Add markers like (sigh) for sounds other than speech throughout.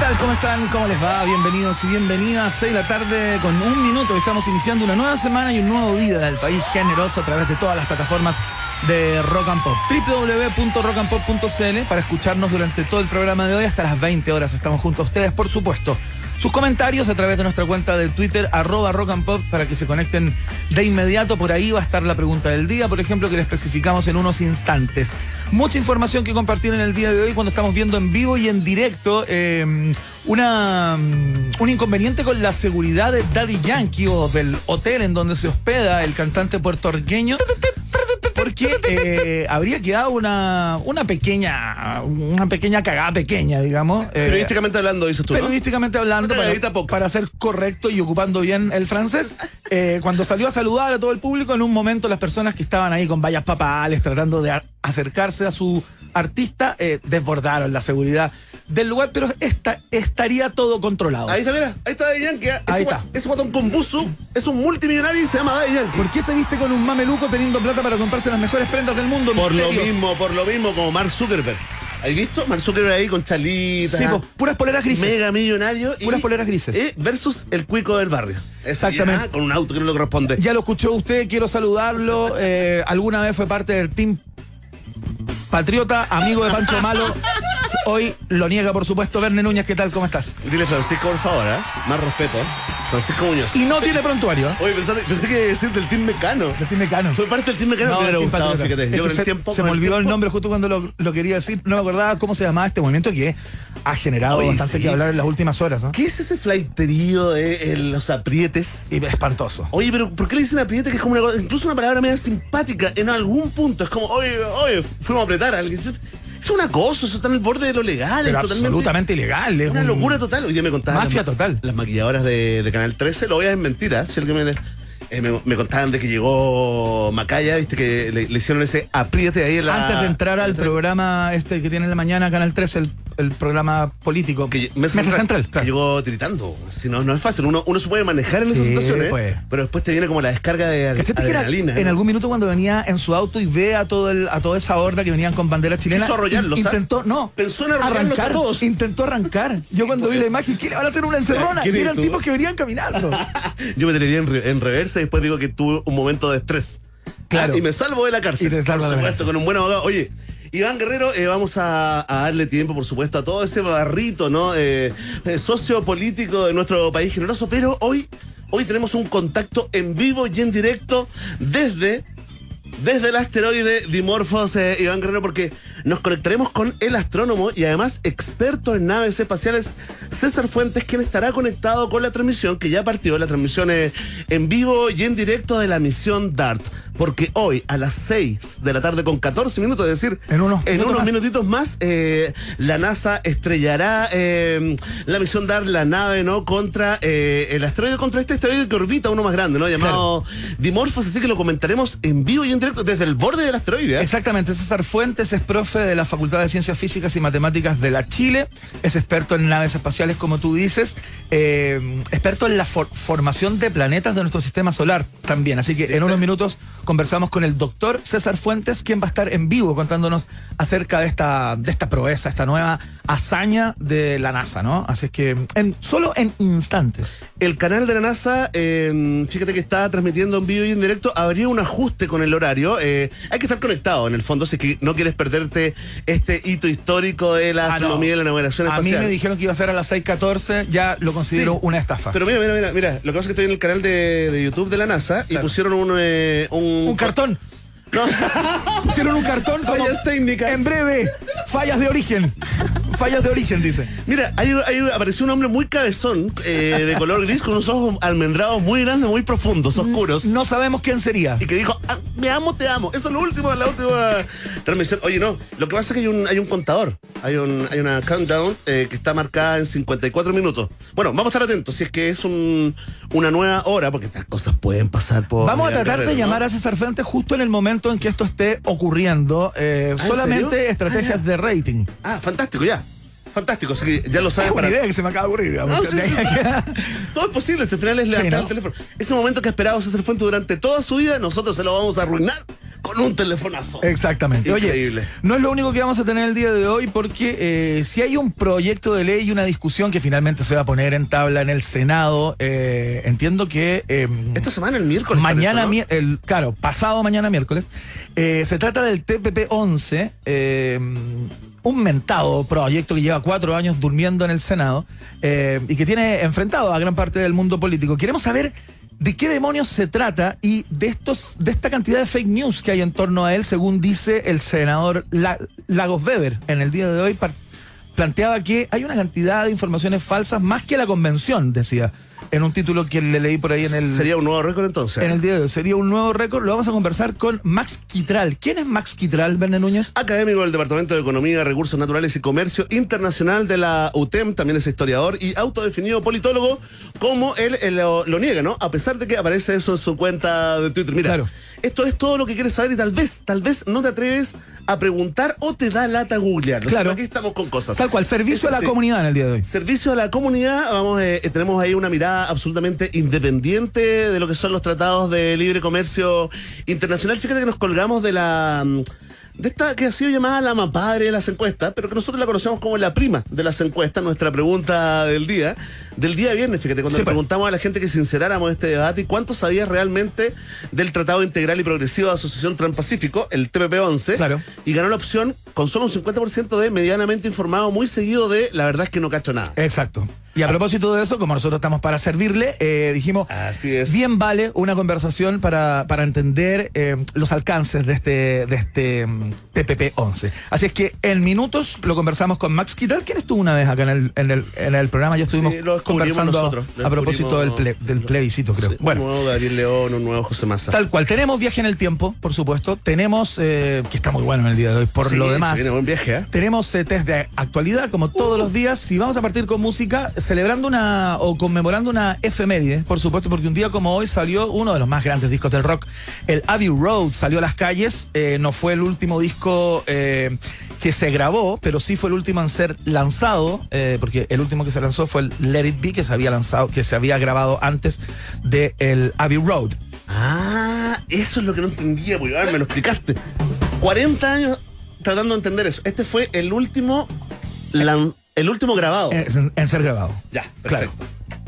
tal? ¿Cómo están? ¿Cómo les va? Bienvenidos y bienvenidas. 6 de la tarde con un minuto. Estamos iniciando una nueva semana y un nuevo día del país generoso a través de todas las plataformas de Rock and Pop. www.rockandpop.cl para escucharnos durante todo el programa de hoy hasta las 20 horas. Estamos junto a ustedes, por supuesto. Sus comentarios a través de nuestra cuenta de Twitter, arroba rock and pop, para que se conecten de inmediato. Por ahí va a estar la pregunta del día, por ejemplo, que le especificamos en unos instantes. Mucha información que compartir en el día de hoy cuando estamos viendo en vivo y en directo eh, una, un inconveniente con la seguridad de Daddy Yankee o del hotel en donde se hospeda el cantante puertorriqueño. Porque eh, habría quedado una, una pequeña una pequeña cagada pequeña, digamos. eh, Periodísticamente hablando, dices tú, ¿no? periodísticamente hablando, para, para ser correcto y ocupando bien el francés, eh, cuando salió a saludar a todo el público, en un momento las personas que estaban ahí con vallas papales tratando de acercarse a su artista, eh, desbordaron la seguridad del lugar, pero esta, estaría todo controlado. Ahí está, mira, ahí está Daddy Yankee. ¿eh? Ahí está. Ese guatón con buzo es un multimillonario y se llama Daddy Yankee. ¿Por qué se viste con un mameluco teniendo plata para comprarse las mejores prendas del mundo? Por lo mismo, por lo mismo como Mark Zuckerberg. ¿Has visto? Mark Zuckerberg ahí con chalitas. Sí, pues, puras poleras grises. Mega millonario. y- Puras poleras grises. eh, versus el cuico del barrio. Exactamente. ya, con un auto que no le corresponde. Ya lo escuchó usted, quiero saludarlo. eh, alguna vez fue parte del team Patriota, amigo de Pancho Malo. Hoy lo niega, por supuesto, Verne Núñez. ¿Qué tal? ¿Cómo estás? Dile Francisco, por favor, ¿eh? Más respeto. Y no tiene prontuario. ¿eh? Oye, pensé, pensé que iba a decir del Team Mecano. Del team Mecano. Fue parte del Team Mecano. No, me hubiera gustado, fíjate. Yo se, tiempo. me olvidó el nombre justo cuando lo, lo quería decir. No me acordaba cómo se llamaba este movimiento que ha generado Oye, bastante sí. que hablar en las últimas horas. ¿no? ¿Qué es ese flaiterío de eh, los aprietes? Y espantoso. Oye, pero ¿por qué le dicen apriete? Que es como una, cosa- incluso una palabra media simpática en algún punto. Es como, oye, oye, fuimos a apretar a alguien. Es un acoso, eso está en el borde de lo legal. Pero es totalmente. absolutamente ilegal. Es Una un- locura total. Hoy día me contaban. Mafia las total. Las maquilladoras de, de Canal 13, lo voy a desmentir, ¿ah? Si alguien me, eh, me, me contaban de que llegó Macaya, viste, que le, le hicieron ese apriete ahí en la. Antes de entrar al programa este que tiene en la mañana Canal 13, el, el programa político. Que Mesa, Central. que claro. Llegó tiritando. Si no, no es fácil. Uno, uno se puede manejar en esas Sí, situaciones. pues. Pero después te viene como la descarga de ¿Cachaste que era adrenalina. en ¿no? algún minuto cuando venía en su auto y ve a todo el, a toda esa horda que venían con bandera chilena? Quiso arrollarlos, in-. Intentó, no. Pensó en arrollarlos a arrancar, todos. Intentó arrancar. (laughs) Yo cuando vi la imagen, ¿qué le van a hacer una encerrona? ¿Quién Y eran tú? tipos que venían caminando. (laughs) Yo me tendría en, re- en reversa y después digo que tuve un momento de estrés. Claro. Ah, y me salvo de la cárcel. Y te por de la supuesto, cárcel. con un buen abogado. Oye, Iván Guerrero, eh, vamos a, darle tiempo, por supuesto, a todo ese barrito, ¿no? Eh, eh, sociopolítico de nuestro país generoso, pero hoy, hoy tenemos un contacto en vivo y en directo desde desde el asteroide Dimorphos, Iván Guerrero, porque nos conectaremos con el astrónomo y además experto en naves espaciales, César Fuentes, quien estará conectado con la transmisión, que ya partió, la transmisión en vivo y en directo de la misión DART. Porque hoy, a las 6 de la tarde, con 14 minutos, es decir, En unos más. minutitos más, eh, la NASA estrellará eh, la misión DART, la nave, ¿no? Contra eh, el asteroide, contra este asteroide que orbita uno más grande, ¿no? Llamado Dimorphos, así que lo comentaremos en vivo y en directo desde el borde del asteroide. ¿eh? Exactamente, César Fuentes es profe de la Facultad de Ciencias Físicas y Matemáticas de la Chile, es experto en naves espaciales, como tú dices, eh, experto en la for- formación de planetas de nuestro sistema solar también. Así que en unos minutos conversamos con el doctor César Fuentes, quien va a estar en vivo contándonos acerca de esta, de esta proeza, esta nueva hazaña de la NASA, ¿no? Así es que en, solo en instantes. El canal de la NASA, eh, fíjate que está transmitiendo en vivo y en directo, habría un ajuste con el horario. eh, hay que estar conectado en el fondo si es que no quieres perderte este hito histórico de la Ah, no. astronomía y la navegación A mí espacial. me dijeron que iba a ser a las 6.14, ya lo considero Sí. una estafa. Pero mira, mira, mira, mira, lo que pasa es que estoy en el canal de, de YouTube de la NASA y Claro. pusieron un, eh, un, un cartón. No. Pusieron un cartón como Fallas técnicas. En breve, fallas de origen. Fallas de origen, dice. Mira, ahí, ahí apareció un hombre muy cabezón, eh, de color gris, con unos ojos almendrados muy grandes, muy profundos, oscuros. No sabemos quién sería. y que dijo, "Ah, me amo, te amo. Eso es lo último, la última transmisión. Oye, no, lo que pasa es que hay un, hay un contador, hay, un, hay una countdown eh, que está marcada en 54 minutos. Bueno, vamos a estar atentos si es que es un, una nueva hora, porque estas cosas pueden pasar por... Vamos a tratar de llamar a César Fuentes justo en el momento en que esto esté ocurriendo. eh, ¿Ah, en solamente serio? estrategias Ah, ya. de rating. Ah, fantástico, ya. Fantástico, así que ya lo Es saben una para... idea que se me acaba de ocurrir, digamos. No, sí, sí. (laughs) Todo es posible, si al final es levantar ¿no? el teléfono. Ese momento que ha esperado César Fuente durante toda su vida, nosotros se lo vamos a arruinar con un telefonazo. Exactamente. Increíble. Oye, no es lo único que vamos a tener el día de hoy porque eh, si hay un proyecto de ley y una discusión que finalmente se va a poner en tabla en el Senado, eh, entiendo que... eh, Esta semana, el miércoles. Mañana, parece, el, claro, pasado mañana miércoles, eh, se trata del TPP-11, eh, un mentado proyecto que lleva cuatro años durmiendo en el Senado y que tiene enfrentado a gran parte del mundo político. Queremos saber de qué demonios se trata y de estos, de esta cantidad de fake news que hay en torno a él, según dice el senador La- Lagos Weber en el día de hoy. Planteaba que hay una cantidad de informaciones falsas más que la convención, decía, en un título que le leí por ahí en el, Sería un nuevo récord entonces. en el día de hoy. Sería un nuevo récord. Lo vamos a conversar con Max Quitral. ¿Quién es Max Quitral, Verne Núñez? Académico del Departamento de Economía, Recursos Naturales y Comercio Internacional de la UTEM, también es historiador y autodefinido politólogo, como él, él lo, lo niega, ¿no? A pesar de que aparece eso en su cuenta de Twitter. Mira, Claro. Esto es todo lo que quieres saber y tal vez, tal vez no te atreves a preguntar o te da lata googlear. Claro. aquí estamos con cosas. Tal cual, servicio a la Sí. comunidad en el día de hoy. Servicio a la comunidad, vamos, eh, eh, tenemos ahí una mirada absolutamente independiente de lo que son los tratados de libre comercio internacional. Fíjate que nos colgamos de la mm, de esta que ha sido llamada la mapadre de las encuestas, pero que nosotros la conocemos como la prima de las encuestas, nuestra pregunta del día, del día viernes, fíjate, cuando Sí, le pues. preguntamos a la gente que sinceráramos este debate y cuánto sabías realmente del Tratado Integral y Progresivo de Asociación Transpacífico, el TPP-11, Claro. y ganó la opción con solo un 50% de medianamente informado, muy seguido de la verdad es que no cacho nada. Exacto. Y a propósito de eso, como nosotros estamos para servirle, eh, dijimos, Así es. bien vale una conversación para, para entender eh, los alcances de este, de este mm, TPP-11. Así es que en minutos lo conversamos con Max Quitral, quien estuvo una vez acá en el, en el, en el programa, ya estuvimos Sí, lo descubrimos conversando nosotros, lo a propósito del, ple- del plebiscito, creo. Sí, bueno. Un nuevo Gabriel León, un nuevo José Massa. Tal cual. Tenemos viaje en el tiempo, por supuesto. Tenemos, eh, que está muy bueno en el día de hoy, por Sí, lo se demás. viene buen viaje. Tenemos test de actualidad, como todos los días, y vamos a partir con música, celebrando una o conmemorando una efeméride, por supuesto, porque un día como hoy salió uno de los más grandes discos del rock, el Abbey Road, salió a las calles, eh, no fue el último disco eh, que se grabó, pero sí fue el último en ser lanzado, eh, porque el último que se lanzó fue el Let It Be, que se había lanzado, que se había grabado antes de el Abbey Road. Ah, eso es lo que no entendía, ah, me lo explicaste. 40 años tratando de entender eso. Este fue el último lan- el último grabado. En, en ser grabado. ya, claro.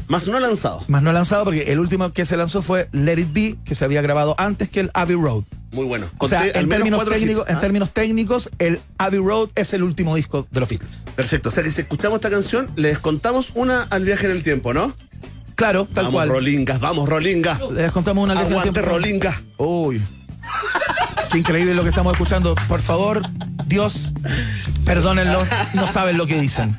Más no lanzado. Más no lanzado porque el último que se lanzó fue Let It Be, que se había grabado antes que el Abbey Road. Muy bueno. O sea, Conté al en términos, técnicos, hits, en ¿ah? términos técnicos, el Abbey Road es el último disco de los Beatles. Perfecto. O sea que si escuchamos esta canción, les contamos una al viaje en el tiempo, ¿no? Claro, tal vamos, cual. Rolingas, vamos, Rolingas. Les contamos una lista de Aguante, tiempo. Rolingas. Uy. Qué increíble lo que estamos escuchando. Por favor, Dios, perdónenlo, no saben lo que dicen.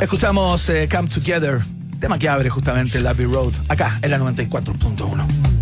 Escuchamos eh, Come Together, tema que abre justamente el Abbey Road, acá en la 94.1.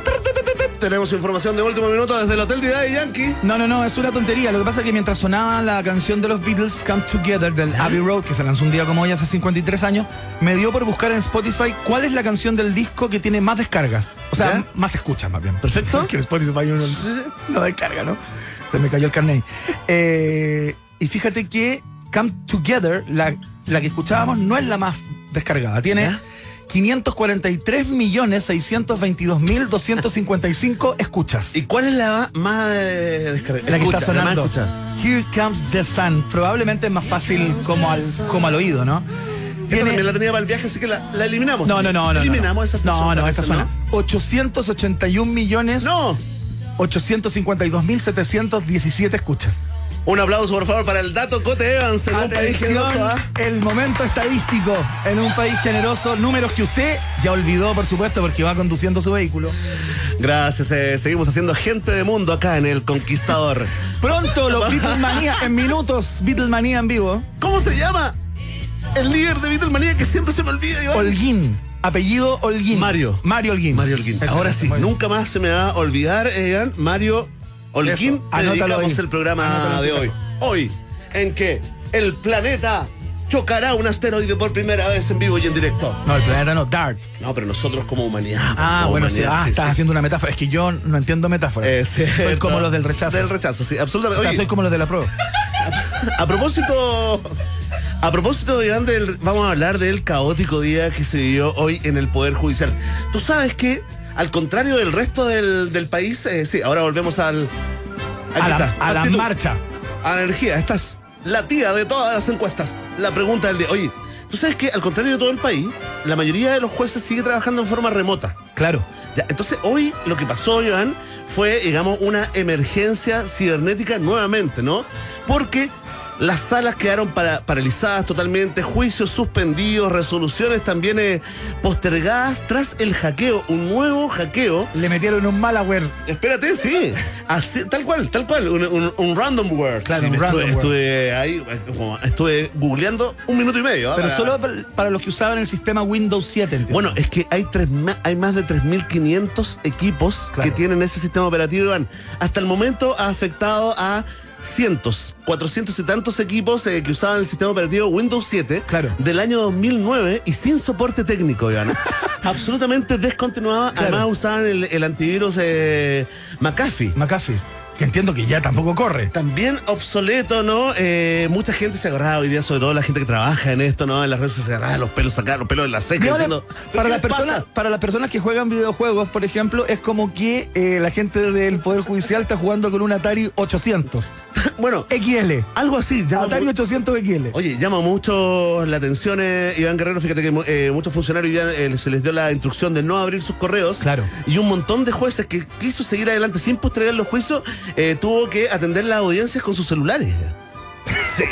Tenemos información de último minuto desde el Hotel de Daddy Yankee. No, no, no, es una tontería. Lo que pasa es que mientras sonaba la canción de los Beatles, Come Together, del Abbey Road, que se lanzó un día como hoy hace 53 años, me dio por buscar en Spotify cuál es la canción del disco que tiene más descargas. O sea, más escuchas más bien. Perfecto. (laughs) que en Spotify uno no descarga, ¿no? Se me cayó el carnet. Eh, y fíjate que Come Together, la, la que escuchábamos, no es la más descargada. Tiene... ¿Ya? 543.622.255 escuchas. ¿Y cuál es la más eh? La que Escucha, está sonando. Here comes the sun. Probablemente es más fácil como al, como al oído, ¿no? Esta también la tenía para el viaje, así que la, la eliminamos. No, no, no, no. Eliminamos no. esa No, estación, no, parece, esta suena. 881 millones. No. 852.717 escuchas. Un aplauso, por favor, para el dato Cote Evans en un país generoso. ¿ah? el momento estadístico en un país generoso. Números que usted ya olvidó, por supuesto, porque va conduciendo su vehículo. Gracias, eh, seguimos haciendo gente de mundo acá en El Conquistador. (laughs) Pronto los Beatlemanía en minutos. Beatlemanía en vivo. ¿Cómo se llama? El líder de Beatlemania que siempre se me olvida, Iván. Holguín. Apellido Holguín. Mario. Mario Holguín. Mario Holguín. Ahora sí, nunca más se me va a olvidar, Egan, Mario Holguín. Dedicamos el programa Anótalo de hoy. Hoy, en que el planeta chocará un asteroide por primera vez en vivo y en directo. No, el planeta no, Dart. No, pero nosotros como humanidad. Ah, como bueno, sí, ah, sí, estás sí. haciendo una metáfora. Es que yo no entiendo metáforas. Eh, soy como los del rechazo. Del rechazo, sí, o absolutamente. sea, soy como los de la prueba. A propósito, a propósito, Iván, del, vamos a hablar del caótico día que se dio hoy en el Poder Judicial. Tú sabes que, al contrario del resto del, del país, eh, sí, ahora volvemos al. aquí A la, está, a la actitud, marcha. A la energía, esta es la tía de todas las encuestas. La pregunta del día. Oye, tú sabes que, al contrario de todo el país, la mayoría de los jueces sigue trabajando en forma remota. Claro. Ya, entonces hoy lo que pasó, Joan, fue, digamos, una emergencia cibernética nuevamente, ¿no? Porque las salas quedaron para- paralizadas totalmente, juicios suspendidos, resoluciones también eh, postergadas tras el hackeo, un nuevo hackeo. Le metieron un malware. Espérate, sí. Así, tal cual, tal cual. Un, un- un random word. Claro, Sí, un estuve, random word. estuve ahí, eh, estuve googleando un minuto y medio. ¿ah? Pero Para- solo para- los que usaban el sistema Windows 7. entiendo. bueno, es que hay, tres, hay más de 3.500 equipos Claro. que tienen ese sistema operativo, Iván. Hasta el momento ha afectado a cientos, 400 y tantos equipos eh, que usaban el sistema operativo Windows 7 Claro. del año 2009 y sin soporte técnico, Iván. (laughs) Absolutamente descontinuada. Claro. Además usaban el, el antivirus eh, McAfee. McAfee. Que entiendo que ya tampoco corre. También obsoleto, ¿no? Eh, mucha gente se agarraba hoy día, sobre todo la gente que trabaja en esto, ¿no? En las redes se agarraba los pelos, sacaba los pelos de la ceja. Diciendo, "¿Pero para, pasa?". personas, para las personas que juegan videojuegos, por ejemplo, es como que eh, la gente del Poder Judicial está jugando con un Atari 800 (laughs) Bueno, XL. algo así. Llama Atari mu- 800 XL. Oye, llama mucho la atención, eh, Iván Guerrero. Fíjate que eh, muchos funcionarios ya eh, se les dio la instrucción de no abrir sus correos. Claro. Y un montón de jueces que quiso seguir adelante sin postergar los juicios, eh, tuvo que atender las audiencias con sus celulares. (laughs) Sí.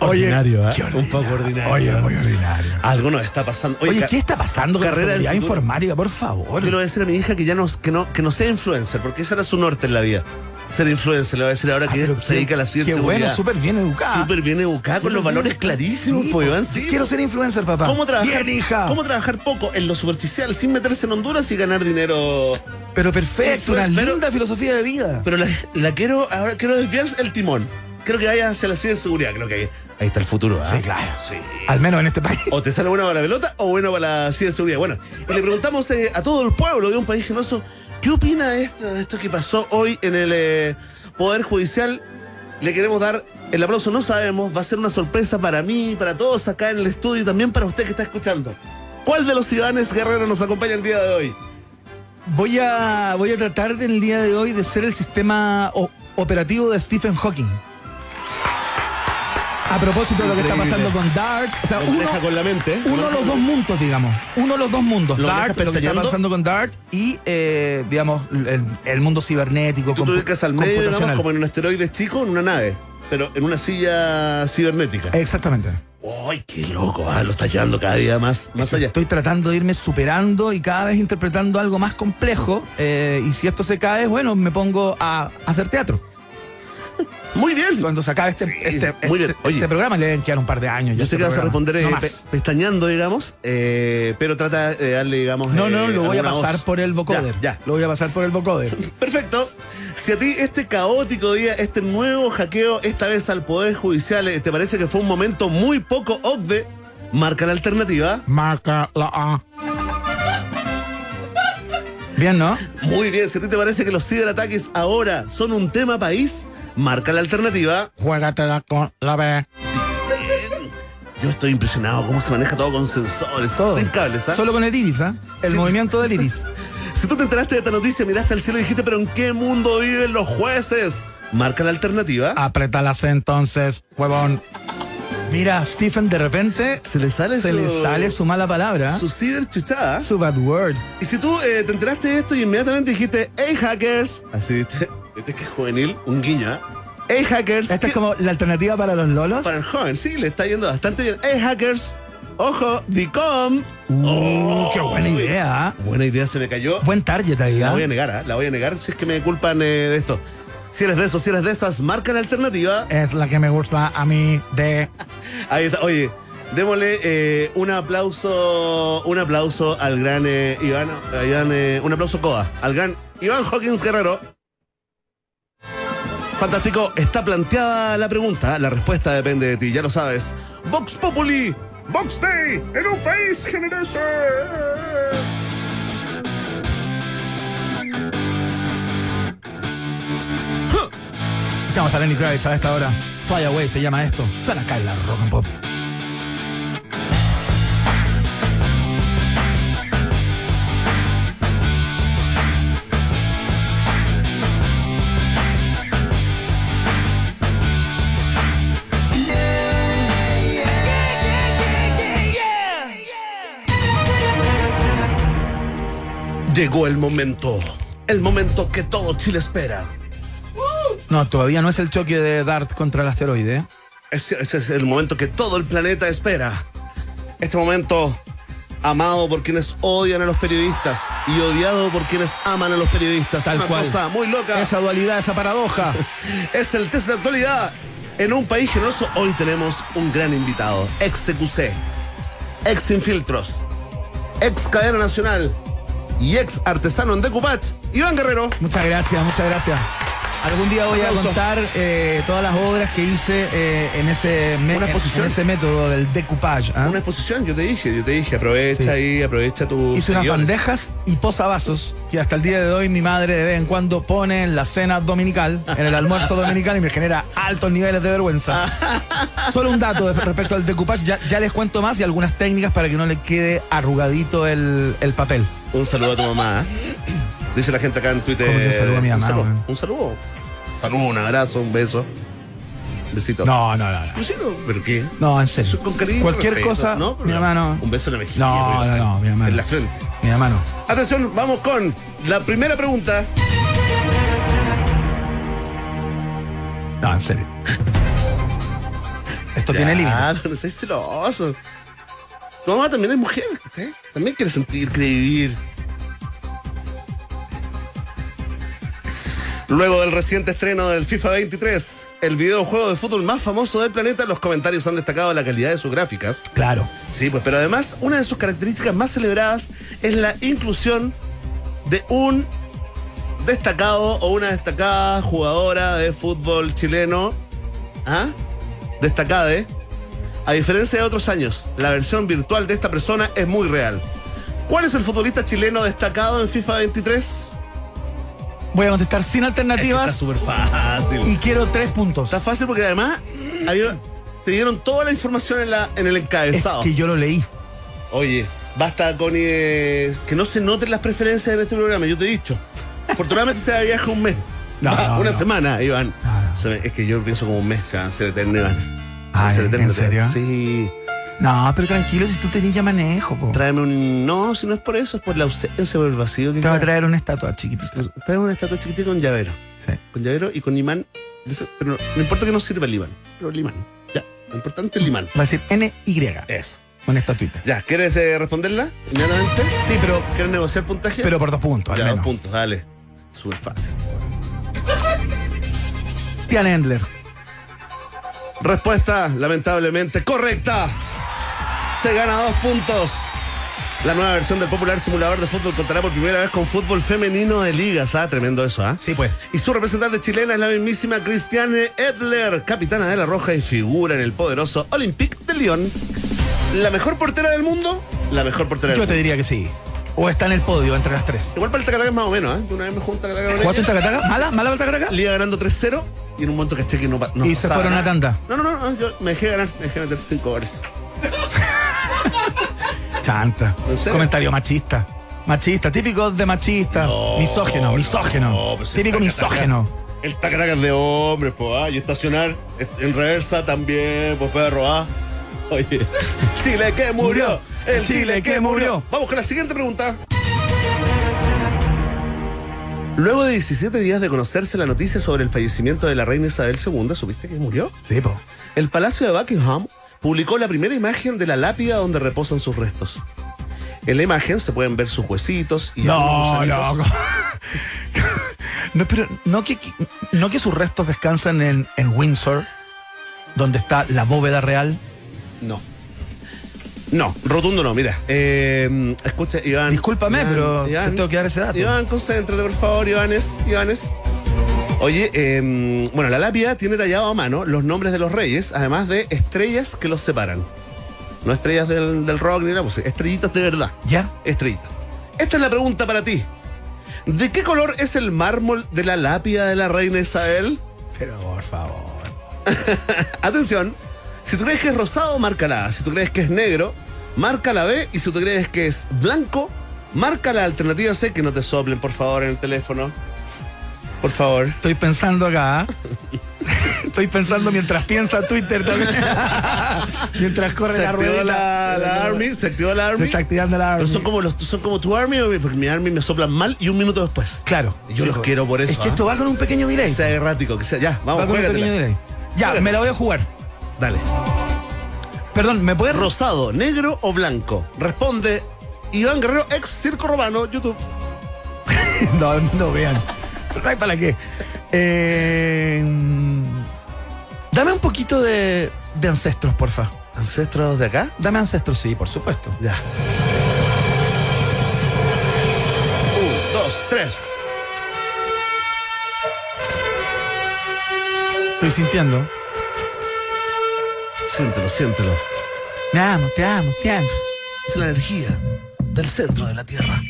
Ordinario, ¿eh? qué Un poco ordinario. Oye, muy ordinario. Algo nos está pasando. Oye, ¿qué está pasando con la carrera futuro. informática? Por favor. Yo le voy a decir a mi hija que ya no, que no, que no sea influencer, porque ese era su norte en la vida. Ser influencer, le voy a decir ahora Ah, que se qué- dedica a la Qué ciberseguridad. bueno, súper bien educada. Súper bien educada, con los valores clarísimos, Sí, pues, po. Iván. Sí. Quiero ser influencer, papá. ¿Cómo trabajar, Bien, hija. ¿Cómo trabajar poco en lo superficial sin meterse en Honduras y ganar dinero? Pero perfecto, una pero- linda filosofía de vida. Pero la, la quiero, ahora quiero desviar el timón. Creo que vaya hacia la ciberseguridad. Creo que ahí, ahí está el futuro. ¿ah? Sí, claro. Sí. Al menos en este país. O te sale bueno para la pelota o bueno para la ciberseguridad. Bueno, y le preguntamos eh, a todo el pueblo de un país generoso, ¿qué opina de esto, de esto que pasó hoy en el eh, Poder Judicial? Le queremos dar el aplauso, no sabemos, va a ser una sorpresa para mí, para todos acá en el estudio y también para usted que está escuchando. ¿Cuál de los Ivanes Guerrero nos acompaña el día de hoy? Voy a, voy a tratar el día de hoy de ser el sistema operativo de Stephen Hawking. A propósito de lo que está pasando con Dart, o sea, Lo uno, maneja con la mente. uno de los dos mundos, digamos. Uno de los dos mundos. ¿Lo Dart, manejas lo que está pasando con Dart y, eh, digamos, el, el mundo cibernético. Tú te ubicas al medio, digamos, como en un asteroide chico, en una nave, pero en una silla cibernética. Exactamente. ¡Ay, qué loco! Ah, lo está llevando cada día más, más allá. Estoy tratando de irme superando y cada vez interpretando algo más complejo. eh, y si esto se cae, bueno, me pongo a hacer teatro. Muy bien. Cuando se acabe este, Sí, este, muy bien. este- Oye. este programa, le deben quedar un par de años. Yo sé este que vas a responder eh, No más. pe- pestañando, digamos, eh, pero trata de darle, digamos. No, eh, no, lo voy a pasar voz. por el vocoder. Ya, ya. Lo voy a pasar por el vocoder. Perfecto. Si a ti este caótico día, este nuevo hackeo, esta vez al Poder Judicial, eh, te parece que fue un momento muy poco obde, marca la alternativa. Marca la A. Bien, ¿no? Muy bien, si a ti te parece que los ciberataques ahora son un tema país, marca la alternativa. Juégatela con la B. Yo estoy impresionado cómo se maneja todo con sensores, Todo. sin cables, ¿ah? Solo con el iris, ¿ah? El Sí. movimiento del iris. (laughs) Si tú te enteraste de esta noticia, miraste al cielo y dijiste, pero ¿en qué mundo viven los jueces? Marca la alternativa. Apriétalas entonces, huevón. Mira, Stephen, de repente Se le sale se su, le sale su mala palabra. su ciberchuchada. Su bad word. Y si tú eh, te enteraste de esto y inmediatamente dijiste, hey hackers, así viste, (laughs) viste que es juvenil, un guiño, ¿eh? Hey hackers, Esta ¿qué- es como la alternativa para los lolos. para el joven, sí, le está yendo bastante bien. Hey hackers, ojo, DICOM. Uh, qué buena idea. Buena idea, se me cayó. Buen target ahí, La ¿ah? voy a negar, ¿ah? la voy a negar si es que me culpan eh, de esto. Si eres de esos, si eres de esas, marca la alternativa. Es la que me gusta a mí de... Ahí está, oye, Démosle eh, un aplauso, un aplauso al gran eh, Iván, Iván, eh, un aplauso coda, al gran Iván Hawkins Guerrero. Fantástico, está planteada la pregunta, la respuesta depende de ti, ya lo sabes. Vox Populi, Vox Day, en un país generoso. Escuchamos a Lenny Kravitz a esta hora. Fly Away se llama esto. Suena acá en la Rock and Pop. Llegó el momento, el momento que todo Chile espera. No, todavía no es el choque de Dart contra el asteroide. Ese, ese es el momento que todo el planeta espera. Este momento amado por quienes odian a los periodistas y odiado por quienes aman a los periodistas. Tal Una cual. cosa muy loca. Esa dualidad, esa paradoja. (laughs) Es el test de actualidad. En un país generoso hoy tenemos un gran invitado. Ex CQC, ex Infiltros, ex Cadena Nacional y ex artesano en Decupach, Iván Guerrero. Muchas gracias, muchas gracias. Algún día voy a contar eh, todas las obras que hice eh, en, ese en- ese método del decoupage. ¿ah? Una exposición, yo te dije, yo te dije, aprovecha Sí. ahí, aprovecha tu. Hice unas bandejas y posavasos que hasta el día de hoy mi madre de vez en cuando pone en la cena dominical, en el almuerzo (laughs) dominical y me genera altos niveles de vergüenza. (laughs) Solo un dato respecto al decoupage, ya, ya les cuento más y algunas técnicas para que no le quede arrugadito el, el papel. Un saludo a tu mamá. Dice la gente acá en Twitter. ¿Cómo que un saludo a mi mamá, Un saludo. Un saludo. Saludo, un abrazo, un beso. Besito. No, no, no, no. ¿Pero qué? No, en serio. Con cariño. Cualquier respeto, cosa, ¿no? mi mamá no. Un beso en la mejilla. No, no, no, mi mamá En la frente. Mi mamá no. Atención, vamos con la primera pregunta. No, en serio. Esto tiene límites. No seas celoso. Tu mamá también es mujer, ¿sí? También quiere sentir, quiere vivir. Luego del reciente estreno del FIFA 23, el videojuego de fútbol más famoso del planeta, los comentarios han destacado la calidad de sus gráficas. Claro. Sí, pues, pero además, una de sus características más celebradas es la inclusión de un destacado o una destacada jugadora de fútbol chileno. ¿Ah? Destacada, ¿eh? A diferencia de otros años, la versión virtual de esta persona es muy real. ¿Cuál es el futbolista chileno destacado en FIFA 23? Voy a contestar sin alternativas súper fácil. y quiero tres puntos. Está fácil porque además había- te dieron toda la información en, la, en el Es encabezado. que yo lo leí. Oye, basta, Connie, eh, que no se noten las preferencias en este programa, yo te he dicho. Afortunadamente se viaje un mes. No, Ah, no, una no. semana, Iván. Es que yo pienso como un mes, se va a hacer eterno, Iván. Se va a hacer eterno. ¿en serio? Sí. No, pero tranquilo, si tú tenías ya manejo, po. Tráeme un. No, si no es por eso, es por la ausencia, por el vacío que Te voy a traer una estatua chiquitita. Tráeme una estatua chiquitita con llavero. Sí. Con llavero y con imán. Pero no, importa que no sirva el imán. Pero el imán. Ya. Lo importante es el imán. Va a decir NY. Eso. Una estatuita. Ya, ¿quieres eh, responderla inmediatamente? Sí, pero, ¿Quieres negociar puntaje? pero por dos puntos, al ya, dos puntos, dale. Súper fácil. Tian Endler. Respuesta, lamentablemente, correcta. Se gana dos puntos. La nueva versión del popular simulador de fútbol contará por primera vez con fútbol femenino de ligas. Ah, tremendo eso, ¿ah? Sí, pues. Y su representante chilena es la mismísima Cristiane Edler, capitana de la Roja y figura en el poderoso Olympique de Lyon. ¿La mejor portera del mundo? La mejor portera del Yo te mundo. diría que sí. O está en el podio entre las tres. Igual para el Tacataca es más o menos, ¿eh? Una vez me junta Tacataca con ¿Jugaste un tacataca? ¿Mala? ¿Mala para el tacataca? Le iba ganando 3-0 y en un momento caché que no, no Y se fueron a tanda. No, no, no, no, yo me dejé ganar, me dejé meter 5 goles. (laughs) Chanta. Comentario machista. Machista, típico de machista. misógeno, misógeno. no, pues típico misógeno. El tacataca es de hombres, pues, ah, y estacionar en reversa también, pues puede robar. Oye, (laughs) Chile que murió, el Chile, que murió. Vamos con la siguiente pregunta. Luego de 17 días de conocerse la noticia sobre el fallecimiento de la reina Isabel II, ¿supiste que murió? Sí, po. El Palacio de Buckingham publicó la primera imagen de la lápida donde reposan sus restos. En la imagen se pueden ver sus huesitos y No, no. (laughs) no, pero no que, no que sus restos descansan en, en Windsor, donde está la bóveda real. No. No, rotundo no, mira. Eh, escucha, Iván. Discúlpame, Iván, pero te tengo que dar ese dato. Iván, concéntrate, por favor, Ivanes. Ivanes. Oye, eh, bueno, la lápida tiene tallado a mano los nombres de los reyes, además de estrellas que los separan. No estrellas del, del rock ni nada, pues estrellitas de verdad. ¿Ya? Estrellitas. Esta es la pregunta para ti. ¿De qué color es el mármol de la lápida de la reina Isabel? Pero por favor. (laughs) Atención, si tú crees que es rosado, marca la A. Si tú crees que es negro, marca la B. Y si tú crees que es blanco, marca la alternativa C. Que no te soplen, por favor, en el teléfono. Por favor. Estoy pensando acá. ¿eh? (laughs) Estoy pensando mientras piensa Twitter también. (laughs) mientras corre Se la rueda. la, la Army, se activó la Se Army. está activando la Pero Army. son como, los, son como tu Army, porque mi Army me soplan mal y un minuto después. Claro. Yo los quiero por eso, Es que ¿ah? esto va con un pequeño delay. Que sea errático, que sea. Ya, Va vamos, con un pequeño delay. Ya, Juégatela. me la voy a jugar. Dale. Perdón, ¿me puedes Rosado, negro o blanco. Responde Iván Guerrero, ex Circo Romano, YouTube. (laughs) No, no vean. No hay para qué. Eh, dame un poquito de, de ancestros, porfa. ¿Ancestros de acá? Dame ancestros, sí, por supuesto. Ya. Un, dos, tres. Estoy sintiendo. Siéntelo, siéntelo. Te amo, te amo, siempre. Es la energía del centro de la Tierra.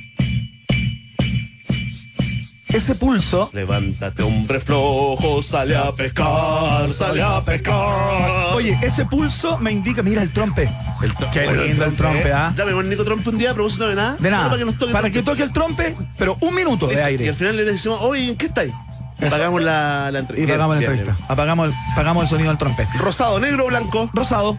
Ese pulso. Levántate, hombre flojo, sale a pescar, sale a pescar. Oye, ese pulso me indica, mira el trompe. el Qué lindo el trompe, ¿ah? Llamemos al Nico Trompe un día propósito de nada. De nada. Para que nos toque. Para que toque el trompe, pero un minuto de Listo. Y aire. al final le decimos, oye, ¿en qué estáis? Y pagamos la, la Y entrevista. pagamos la entrevista. Apagamos el, pagamos el sonido del trompe. Rosado, negro o blanco. Rosado.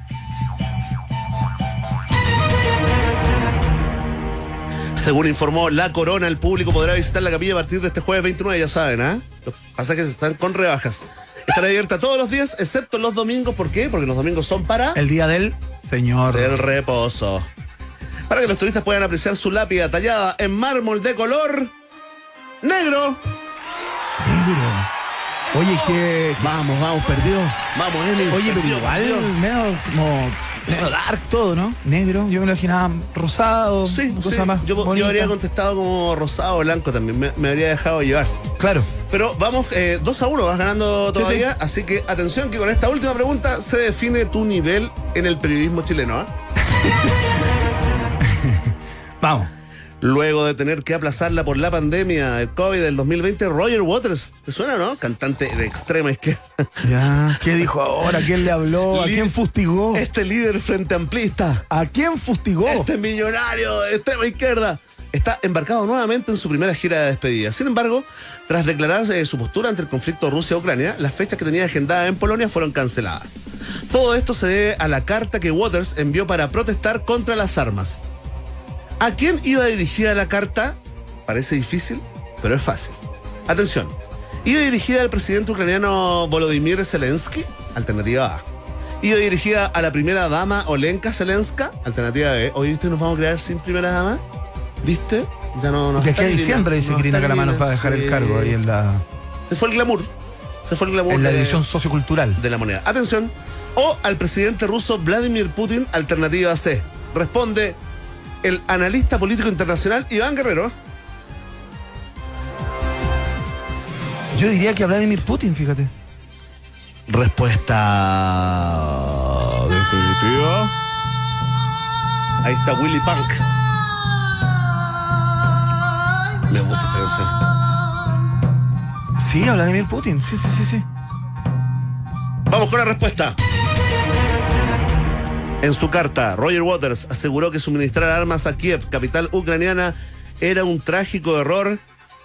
Según informó La Corona, el público podrá visitar la capilla a partir de este jueves 29, ya saben, ¿ah? Los pasajes están con rebajas. Estará abierta todos los días, excepto los domingos. ¿Por qué? Porque los domingos son para El día del señor. el reposo. Para que los turistas puedan apreciar su lápida tallada en mármol de color negro. Negro. Oye, que. Vamos, vamos, perdió. Vamos, Emi. Oye, pero igual medio como dark todo, ¿no? Negro. Yo me lo imaginaba rosado. Sí, cosa más Yo, habría contestado como rosado o blanco también. Me, me habría dejado llevar. Claro. Pero vamos, 2 a 1, vas ganando todavía. Así que atención, que con esta última pregunta se define tu nivel en el periodismo chileno. ¿ah? (laughs) Vamos. Luego de tener que aplazarla por la pandemia del COVID del 2020, Roger Waters, ¿te suena, no? Cantante de extrema izquierda. Ya. ¿Qué dijo ahora? ¿Quién le habló? ¿A quién fustigó? Este líder frente amplista, ¿A quién fustigó? este millonario de extrema izquierda, está embarcado nuevamente en su primera gira de despedida. Sin embargo, tras declarar eh, su postura ante el conflicto Rusia-Ucrania, las fechas que tenía agendadas en Polonia fueron canceladas. Todo esto se debe a la carta que Waters envió para protestar contra las armas. ¿A quién iba dirigida la carta? Parece difícil, pero es fácil. Atención. Iba dirigida al presidente ucraniano Volodymyr Zelensky, alternativa A. Iba dirigida a la primera dama Olenka Zelenska, alternativa B. ¿viste? Nos vamos a crear sin primera dama. ¿Viste? Ya no nos De aquí a diciembre dice no que Irina está Calamano Irina, va a dejar el cargo ahí en la, Se fue el glamour. Se fue el glamour. en la división sociocultural. de la moneda. Atención. O al presidente ruso Vladimir Putin, alternativa C. Responde el analista político internacional Iván Guerrero. Yo diría que a Vladimir Putin, fíjate. Respuesta definitiva. Ahí está Willy Punk. Me gusta esta canción. Sí, a Vladimir Putin. Sí, sí, sí, sí. Vamos con la respuesta. En su carta, Roger Waters aseguró que suministrar armas a Kiev, capital ucraniana, era un trágico error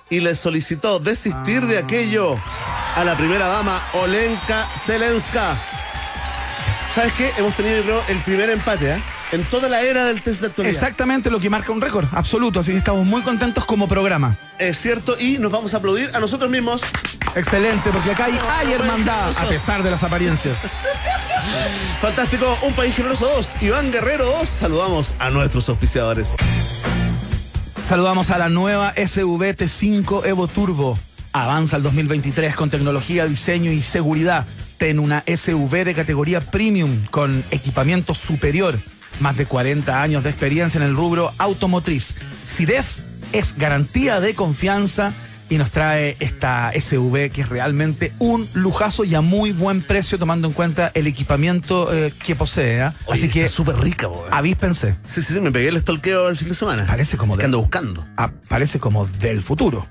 y le solicitó desistir de aquello a la primera dama Olenka Zelenska. ¿Sabes qué? Hemos tenido, yo creo, el primer empate, ¿eh? En toda la era del test de actualidad. Exactamente lo que marca un récord, absoluto. Así que estamos muy contentos como programa. Es cierto, y nos vamos a aplaudir a nosotros mismos. Excelente, porque acá hay, hay hermandad, a pesar de las apariencias. Fantástico, un país generoso 2, Iván Guerrero 2. Saludamos a nuestros auspiciadores. Saludamos a la nueva SVT5 Evo Turbo. Avanza el 2023 con tecnología, diseño y seguridad. Ten una SUV de categoría premium con equipamiento superior. más de 40 años de experiencia en el rubro automotriz. CIDEF es garantía de confianza y nos trae esta SUV que es realmente un lujazo y a muy buen precio tomando en cuenta el equipamiento eh, que posee. Oye, Así que está súper rica, po, eh. avíspense. Sí, sí, sí, me pegué el stalkeo el fin de semana. Parece como que de- ando buscando. Ah, parece como del futuro.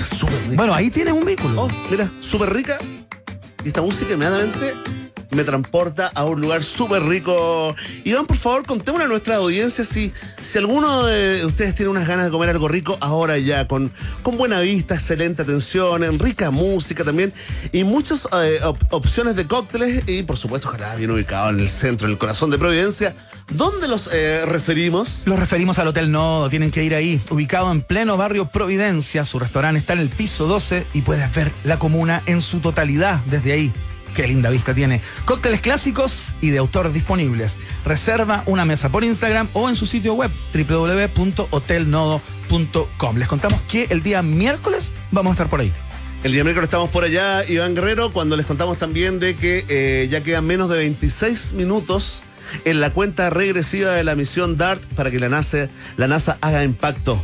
Es súper rica. Bueno, ahí tienes un vehículo. Oh, mira, súper rica. Y esta música inmediatamente me transporta a un lugar súper rico. Iván, por favor, contémosle a nuestra audiencia si, si alguno de ustedes tiene unas ganas de comer algo rico ahora ya, con, con buena vista, excelente atención, en rica música también, y muchas eh, op- opciones de cócteles, y por supuesto, ojalá bien ubicado en el centro, en el corazón de Providencia. ¿Dónde los eh, referimos? Los referimos al Hotel Nodo, tienen que ir ahí, ubicado en pleno barrio Providencia. Su restaurante está en el piso 12 y puedes ver la comuna en su totalidad desde ahí. Qué linda vista tiene. Cócteles clásicos y de autor disponibles. Reserva una mesa por Instagram o en su sitio web www.hotelnodo.com. Les contamos que el día miércoles vamos a estar por ahí. El día miércoles estamos por allá, Iván Guerrero, cuando les contamos también de que eh, ya quedan menos de 26 minutos en la cuenta regresiva de la misión DART para que la NASA, la NASA haga impacto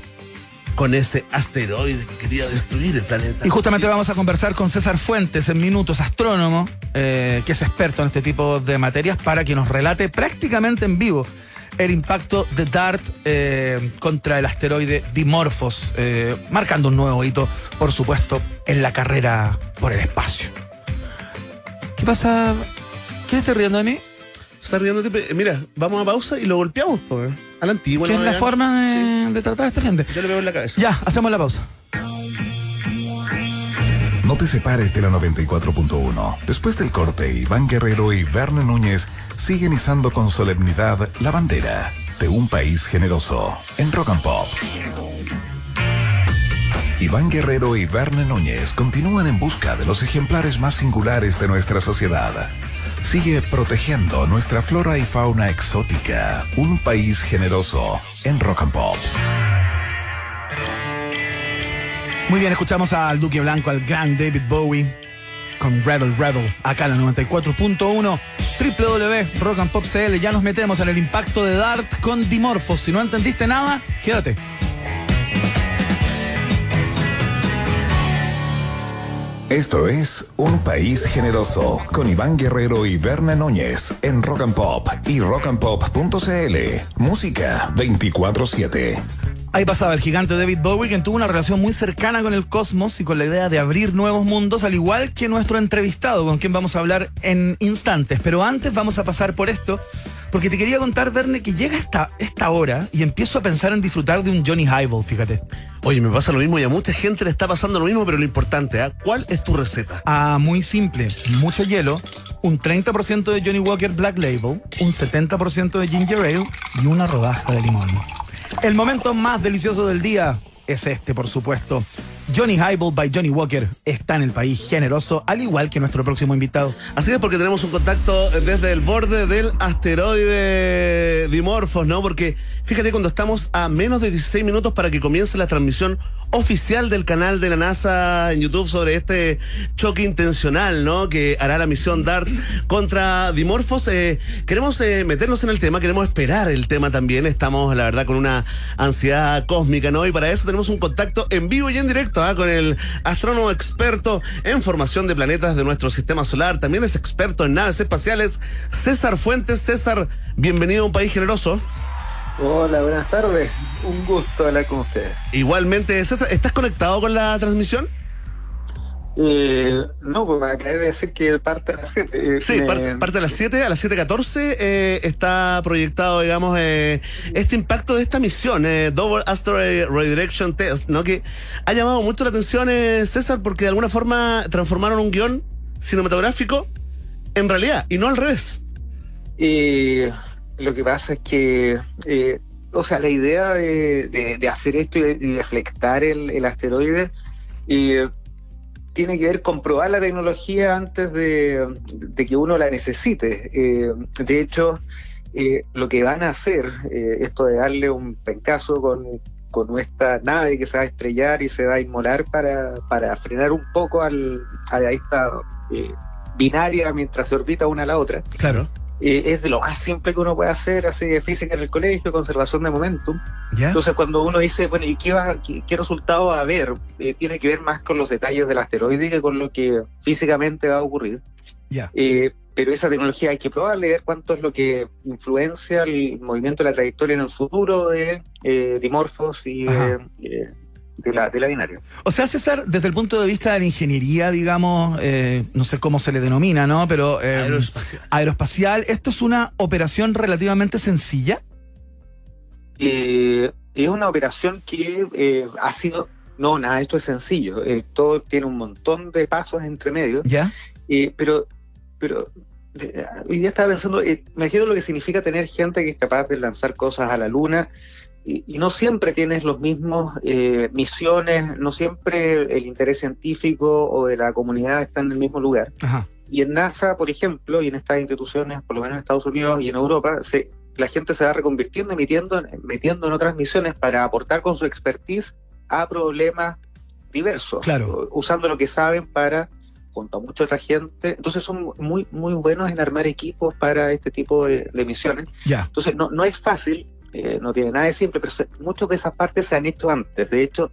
con ese asteroide que quería destruir el planeta. Y justamente vamos a conversar con César Fuentes en minutos, astrónomo, eh, que es experto en este tipo de materias, para que nos relate prácticamente en vivo el impacto de DART eh, contra el asteroide Dimorphos, eh, marcando un nuevo hito, por supuesto, en la carrera por el espacio. ¿Qué pasa? ¿Qué estás riendo de mí? Está riendo, tipo, mira, vamos a pausa y lo golpeamos, eh. a la antigua. ¿Qué ¿no, es la forma de, Sí, de tratar a esta gente? yo le veo en la cabeza. Ya, hacemos la pausa. No te separes de la 94.1. Después del corte, Iván Guerrero y Verne Núñez siguen izando con solemnidad la bandera de un país generoso en Rock and Pop. Iván Guerrero y Verne Núñez continúan en busca de los ejemplares más singulares de nuestra sociedad. Sigue protegiendo nuestra flora y fauna exótica. Un país generoso en Rock and Pop. Muy bien, escuchamos al Duque Blanco, al gran David Bowie, con Rebel Rebel, acá en la 94.1, www.rockandpop.cl. Ya nos metemos en el impacto de Dart con Dimorphos. Si no entendiste nada, quédate. Esto es Un País Generoso con Iván Guerrero y Berna Núñez en Rock and Pop y rockandpop.cl. Música 24-7. Ahí pasaba el gigante David Bowie, quien tuvo una relación muy cercana con el cosmos y con la idea de abrir nuevos mundos, al igual que nuestro entrevistado, con quien vamos a hablar en instantes. Pero antes vamos a pasar por esto, porque te quería contar, Verne, que llega esta, esta hora y empiezo a pensar en disfrutar de un Johnny Highball, fíjate. Oye, me pasa lo mismo y a mucha gente le está pasando lo mismo, pero lo importante, ¿ah? ¿cuál es tu receta? Ah, muy simple, mucho hielo, un 30% de Johnny Walker Black Label, un 70% de Ginger Ale y una rodaja de limón. El momento más delicioso del día es este, por supuesto. Johnny Highball by Johnny Walker está en el país generoso, al igual que nuestro próximo invitado. Así es porque tenemos un contacto desde el borde del asteroide Dimorphos, ¿no? Porque fíjate cuando estamos a menos de 16 minutos para que comience la transmisión oficial del canal de la NASA en YouTube sobre este choque intencional, ¿no? Que hará la misión DART contra Dimorphos. Eh, queremos eh, meternos en el tema, queremos esperar el tema también. Estamos, la verdad, con una ansiedad cósmica, ¿no? Y para eso tenemos un contacto en vivo y en directo con el astrónomo experto en formación de planetas de nuestro sistema solar. También es experto en naves espaciales, César Fuentes. César, bienvenido a un país generoso. Hola, buenas tardes. Un gusto hablar con ustedes. Igualmente, César, ¿estás conectado con la transmisión? Eh, no, pues acabé de decir que parte de la gente. eh, Sí, me- parte, parte a las 7, a las 7.14 eh, está proyectado, digamos, eh, este impacto de esta misión, eh, Double Asteroid Redirection Test, ¿no? Que ha llamado mucho la atención, eh, César, porque de alguna forma transformaron un guion cinematográfico en realidad, y no al revés. Lo que pasa es que, o sea, la idea de, de- de hacer esto y, y deflectar el, el asteroide tiene que ver con probar la tecnología antes de, que uno la necesite. Eh, de hecho, eh, lo que van a hacer, eh, esto de darle un pencazo con, con nuestra nave que se va a estrellar y se va a inmolar para, para frenar un poco al, a esta eh, binaria mientras se orbita una a la otra, Claro. Eh, es de lo más simple que uno puede hacer, así de física en el colegio, conservación de momentum. ¿Ya? Entonces, cuando uno dice, bueno, ¿y qué, va, qué, qué resultado va a haber? Eh, tiene que ver más con los detalles del asteroide que con lo que físicamente va a ocurrir. Ya. Eh, pero esa tecnología hay que probarle, ver cuánto es lo que influencia el movimiento de la trayectoria en el futuro de dimorfos y de, de la, de la binaria. O sea, César, desde el punto de vista de la ingeniería, digamos, eh, no sé cómo se le denomina, ¿no? Pero eh, Aeroespacial. aeroespacial, ¿esto es una operación relativamente sencilla? Eh, es una operación que eh, ha sido, no, nada, esto es sencillo, eh, todo tiene un montón de pasos entre medio, ¿Ya? eh, pero, pero hoy día estaba pensando, eh, imagino lo que significa tener gente que es capaz de lanzar cosas a la luna. Y, y no siempre tienes los mismos eh, misiones, no siempre el interés científico o de la comunidad está en el mismo lugar. Ajá. Y en NASA, por ejemplo, y en estas instituciones, por lo menos en Estados Unidos y en Europa, se, la gente se va reconvirtiendo y metiendo, metiendo en otras misiones para aportar con su expertise a problemas diversos, Claro. usando lo que saben para, junto a mucha otra gente. Entonces son muy, muy buenos en armar equipos para este tipo de, de misiones. Ya. Entonces no, no es fácil, eh, no tiene nada de simple, pero se- muchas de esas partes se han hecho antes. De hecho,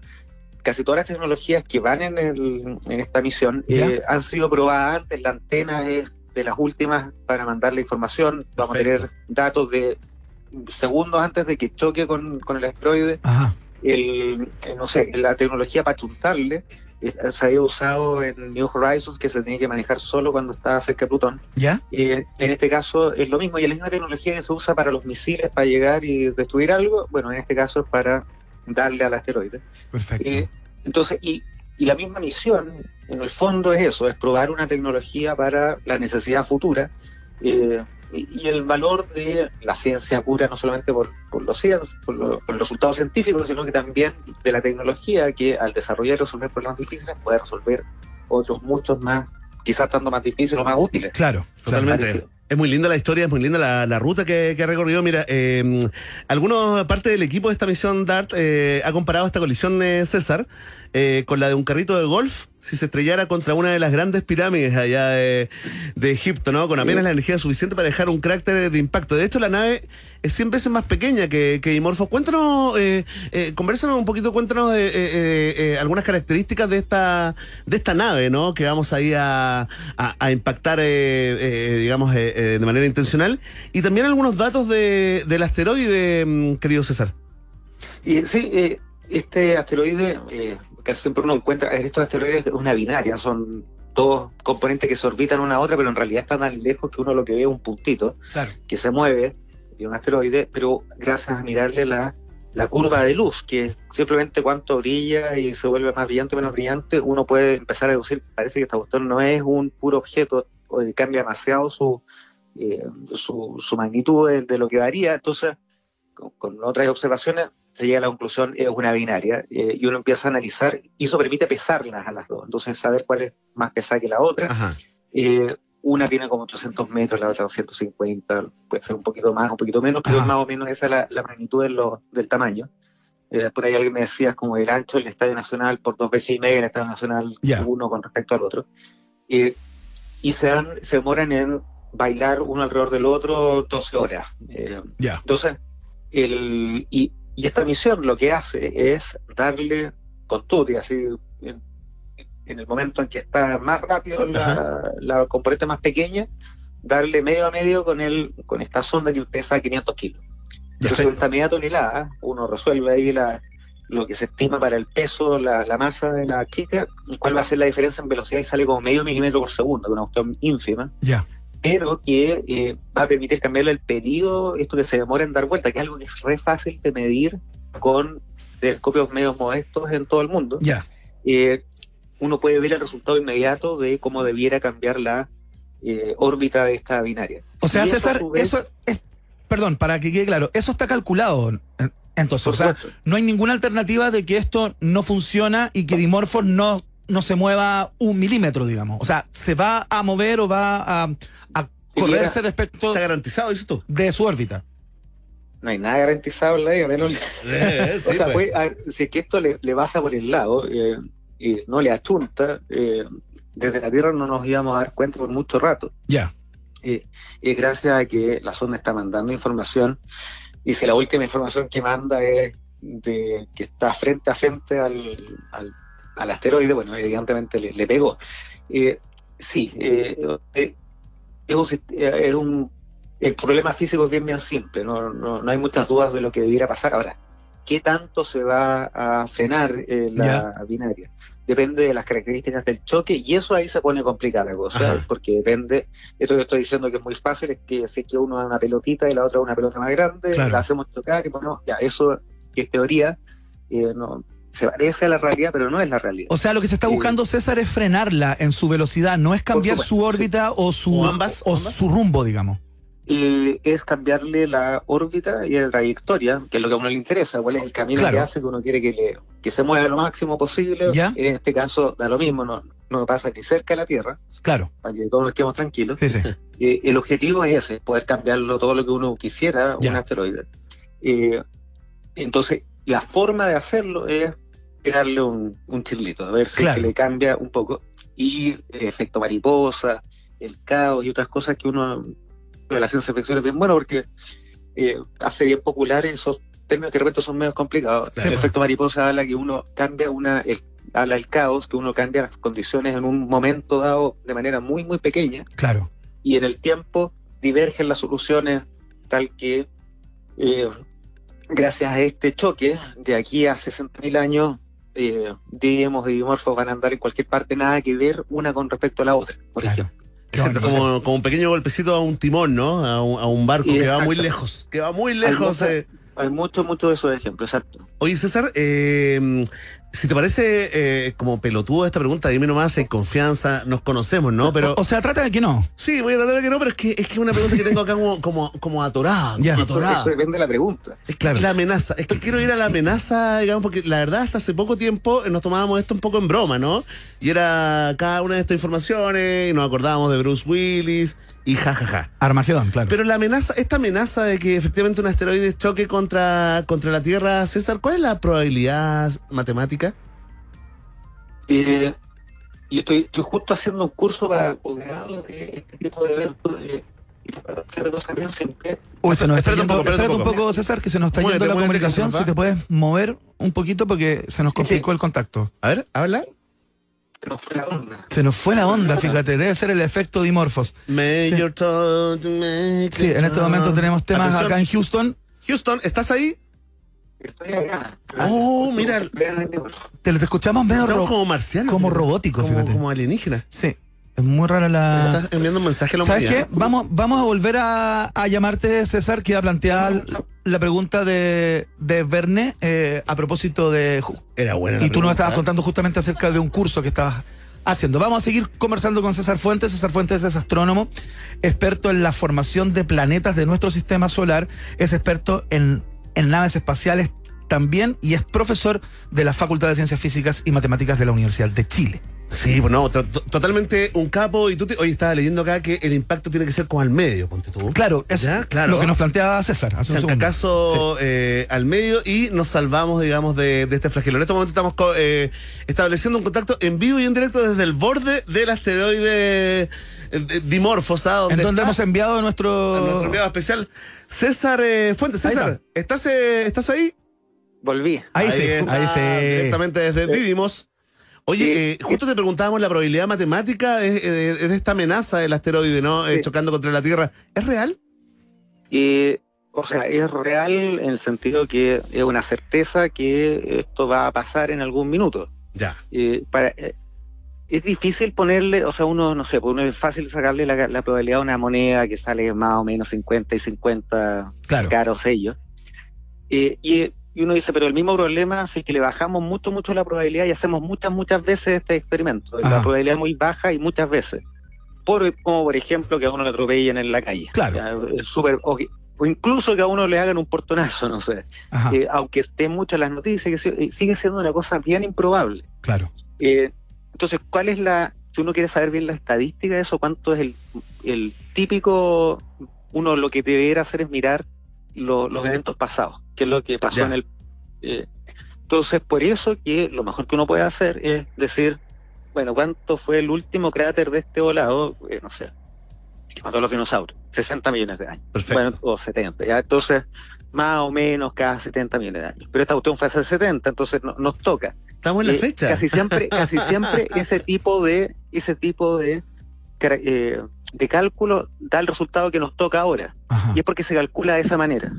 casi todas las tecnologías que van en, el- en esta misión eh, han sido probadas antes. La antena es de las últimas para mandar la información. Vamos Perfecto. a tener datos de segundos antes de que choque con, con el asteroide. Ajá. El, eh, no sé, la tecnología para chuntarle se había usado en New Horizons, que se tenía que manejar solo cuando estaba cerca de Plutón. ¿Ya? Eh, en este caso es lo mismo y es la misma tecnología que se usa para los misiles para llegar y destruir algo. Bueno, en este caso es para darle al asteroide. Perfecto. Eh, entonces, y, y la misma misión, en el fondo es eso, es probar una tecnología para la necesidad futura. eh, y, el valor de la ciencia pura, no solamente por, por, los, cien- por, lo- por los resultados científicos, sino que también de la tecnología que al desarrollar y resolver problemas difíciles puede resolver otros muchos más, quizás tanto más difíciles o más útiles. Claro. Totalmente. Es muy linda la historia, es muy linda la, la ruta que, que ha recorrido. Mira, eh, algunos parte del equipo de esta misión DART eh, ha comparado esta colisión de César eh, con la de un carrito de golf si se estrellara contra una de las grandes pirámides allá de, de Egipto, ¿no? Con apenas la energía suficiente para dejar un cráter de impacto. De hecho, la nave es 100 veces más pequeña que, que Dimorphos. Cuéntanos, eh, eh, conversanos un poquito, cuéntanos eh, eh, eh, algunas características de esta de esta nave, ¿no? Que vamos ahí a, a, a impactar, eh, eh, digamos, eh, eh, de manera intencional. Y también algunos datos de, del asteroide, mm, querido César. Y sí, eh, este asteroide, eh, casi siempre uno encuentra, en estos asteroides es una binaria, son dos componentes que se orbitan una a otra, pero en realidad están tan lejos que uno lo que ve es un puntito Claro. que se mueve de un asteroide, pero gracias a mirarle la, la curva de luz, que simplemente cuánto brilla y se vuelve más brillante o menos brillante, uno puede empezar a deducir, parece que esta cuestión no es un puro objeto, o cambia demasiado su, eh, su, su magnitud de, de lo que varía, entonces con, con otras observaciones se llega a la conclusión es una binaria eh, y uno empieza a analizar y eso permite pesarlas a las dos, entonces saber cuál es más pesada que la otra. Eh, una tiene como 800 metros, la otra 250, puede ser un poquito más, un poquito menos, pero Ajá. más o menos esa es la, la magnitud de lo- del tamaño. Eh, por ahí alguien me decía como el ancho del Estadio Nacional por dos veces y media el Estadio Nacional Ya. uno con respecto al otro. Eh, y se, dan- se demoran en bailar uno alrededor del otro 12 horas. Eh, Ya. entonces, el, y, y esta misión lo que hace es darle con y así, en, en el momento en que está más rápido la, la componente más pequeña, darle medio a medio con el, con esta sonda que pesa 500 kilos. Entonces, esta media tonelada, uno resuelve ahí la, lo que se estima para el peso, la, la masa de la chica, y cuál va a ser la diferencia en velocidad y sale como medio milímetro por segundo, una cuestión ínfima Ya. Pero que eh, va a permitir cambiarle el periodo, esto que se demora en dar vuelta, que es algo que es re fácil de medir con telescopios medios modestos en todo el mundo. Ya. Eh, uno puede ver el resultado inmediato de cómo debiera cambiar la eh, órbita de esta binaria. O sea, Y César, vez, eso es. Perdón, para que quede claro, eso está calculado. Entonces, o sea, no hay ninguna alternativa de que esto no funciona y que Dimorphos no, no se mueva un milímetro, digamos. O sea, se va a mover o va a, a correrse respecto Está garantizado, dices tú. de su órbita. no hay nada garantizado en la vida, menos (laughs) Eh, o sí, sea, pues. a- si es que esto le, le pasa por el lado eh, y no le achunta, eh, desde la Tierra no nos íbamos a dar cuenta por mucho rato. Ya. eh, es gracias a que la sonda está mandando información y si la última información que manda es de que está frente a frente al, al, al asteroide, bueno, evidentemente le, le pegó. Eh, sí, eh, eh, es un, el problema físico es bien, bien simple, no, no, no hay muchas dudas de lo que debiera pasar. Ahora, ¿qué tanto se va a frenar eh, la binaria? Depende de las características del choque y eso ahí se pone complicada la cosa, Ajá. porque depende, esto que estoy diciendo que es muy fácil, es que si es que uno es una pelotita y la otra es una pelota más grande, Claro. la hacemos chocar y ponemos, ya, eso que es teoría, eh, no, se parece a la realidad, pero no es la realidad. O sea, lo que se está Sí. buscando, César, es frenarla en su velocidad, no es cambiar supuesto, su órbita o su O ambas, o ambas. su rumbo, digamos. eh, es cambiarle la órbita y la trayectoria, que es lo que a uno le interesa, cuál es el camino Claro. que hace que uno quiere que, le, que se mueva lo máximo posible. Ya. En este caso da lo mismo, no, no pasa ni cerca de la Tierra, Claro, para que todos nos quedemos tranquilos. sí, sí. (laughs) Eh, el objetivo es ese, poder cambiarlo todo lo que uno quisiera, Ya. un asteroide. Eh, entonces, la forma de hacerlo es pegarle un, un chirlito, a ver si es que le cambia un poco. Y eh, efecto mariposa, el caos y otras cosas que uno de la ciencia ficción es bien bueno porque eh, hace bien popular esos términos que de repente son medio complicados. Sí, el efecto mariposa habla que uno cambia una, el, habla del caos, que uno cambia las condiciones en un momento dado de manera muy, muy pequeña Claro. y en el tiempo divergen las soluciones tal que eh, gracias a este choque de aquí a 60.000 años eh, digamos y dimorfos van a andar en cualquier parte nada que ver una con respecto a la otra por Claro. ejemplo Exacto, como, como un pequeño golpecito a un timón, ¿no? A un, a un barco que va muy lejos. Que va muy lejos. muchas- eh. hay muchos muchos de esos ejemplos exacto Oye, César, eh, si te parece eh, como pelotudo esta pregunta, dime nomás, en confianza, nos conocemos, ¿no? Pero O sea, trata de que no. sí, voy a tratar de que no, pero es que es que una pregunta que tengo acá como, como, como atorada, como Ya. eso, atorada. eso depende de la pregunta Es que Claro. la amenaza, es que quiero ir a la amenaza, digamos, porque la verdad hasta hace poco tiempo eh, nos tomábamos esto un poco en broma, ¿no? Y era cada una de estas informaciones y nos acordábamos de Bruce Willis y jajaja. Armagedón, claro. Pero la amenaza, esta amenaza de que efectivamente un asteroide choque contra, contra la Tierra, César, ¿cuál es la probabilidad matemática? Eh, yo estoy, estoy justo haciendo un curso para posgrado de este tipo de eventos eh, y para hacer dos años siempre Uy, se nos está un poco, espérate un César, que se nos está Muévete, yendo la comunicación. Si te puedes mover un poquito porque se nos Sí, complicó sí. el contacto. A ver, habla. Que no fue la onda. Se nos fue la onda, fíjate, debe ser el efecto dimorfos. Major Todd, Major Sí, en este momento tenemos temas Atención. acá en Houston. Houston, ¿estás ahí? Estoy acá. Oh, mira. Vean, Te lo te escuchamos medio Estamos como marcianos. como fíjate. robótico, como, fíjate. como alienígena. Sí, es muy rara la... Estás enviando un mensaje a la ¿Sabes qué? Vamos, vamos a volver a, a llamarte, César, que iba a plantear la pregunta de, de Verne eh, a propósito de... ju- Era buena la Y tú nos pregunta, estabas ¿eh? contando justamente acerca de un curso que estabas haciendo. Vamos a seguir conversando con César Fuentes. César Fuentes es astrónomo, experto en la formación de planetas de nuestro sistema solar, es experto en, en naves espaciales también y es profesor de la Facultad de Ciencias Físicas y Matemáticas de la Universidad de Chile. Sí, pues no, to- to- totalmente un capo. Y tú, te, hoy estaba leyendo acá que el impacto tiene que ser como al medio, ponte tú. Claro, es Ya, claro. lo que nos planteaba César. Hace un segundo. Chancacazo eh, al medio y nos salvamos, digamos, de, de este flagelo. En este momento estamos eh, estableciendo un contacto en vivo y en directo desde el borde del asteroide eh, de- Dimorphos, ¿ah? en donde hemos enviado nuestro... a nuestro enviado especial César eh, Fuentes. César, está. ¿estás, ¿estás ahí? Volví. Ahí, sí, está, ahí sí. Directamente desde Vivimos. Oye, Sí. eh, justo te preguntábamos la probabilidad matemática de, de- de esta amenaza del asteroide, ¿no? Eh, Sí. chocando contra la Tierra. ¿Es real? Y, o sea, es real en el sentido que es una certeza que esto va a pasar en algún minuto. Ya. Eh, para, eh, es difícil ponerle, o sea, uno, no sé, pues uno es fácil sacarle la, la probabilidad a una moneda que sale más o menos 50 y 50 Claro. caros ellos. Eh, y, y uno dice, pero el mismo problema es que le bajamos mucho, mucho la probabilidad y hacemos muchas, muchas veces este experimento. Ajá. La probabilidad es muy baja y muchas veces. Por, como por ejemplo que a uno le atropellen en la calle. Claro. O, o incluso que a uno le hagan un portonazo, (laughs) no sé. Eh, aunque esté mucho en las noticias, que si- eh, sigue siendo una cosa bien improbable. claro. Eh, entonces, ¿cuál es la, si uno quiere saber bien la estadística de eso, cuánto es el, el típico, uno lo que debería hacer es mirar lo- los eventos pasados, que es lo que pasó Ya. en el... eh, entonces, por eso que lo mejor que uno puede hacer es decir, bueno, ¿cuánto fue el último cráter de este volado? Eh, no sé, que mató a los dinosaurios, 60 millones de años. Perfecto. Bueno, o 70, ya. Entonces, más o menos cada 70 millones de años. Pero esta cuestión fue hace 70, entonces no- nos toca. Estamos en la Eh, fecha. Casi siempre, casi siempre (laughs) ese tipo de, ese tipo de, eh, de cálculo da el resultado que nos toca ahora. Ajá. Y es porque se calcula de esa manera.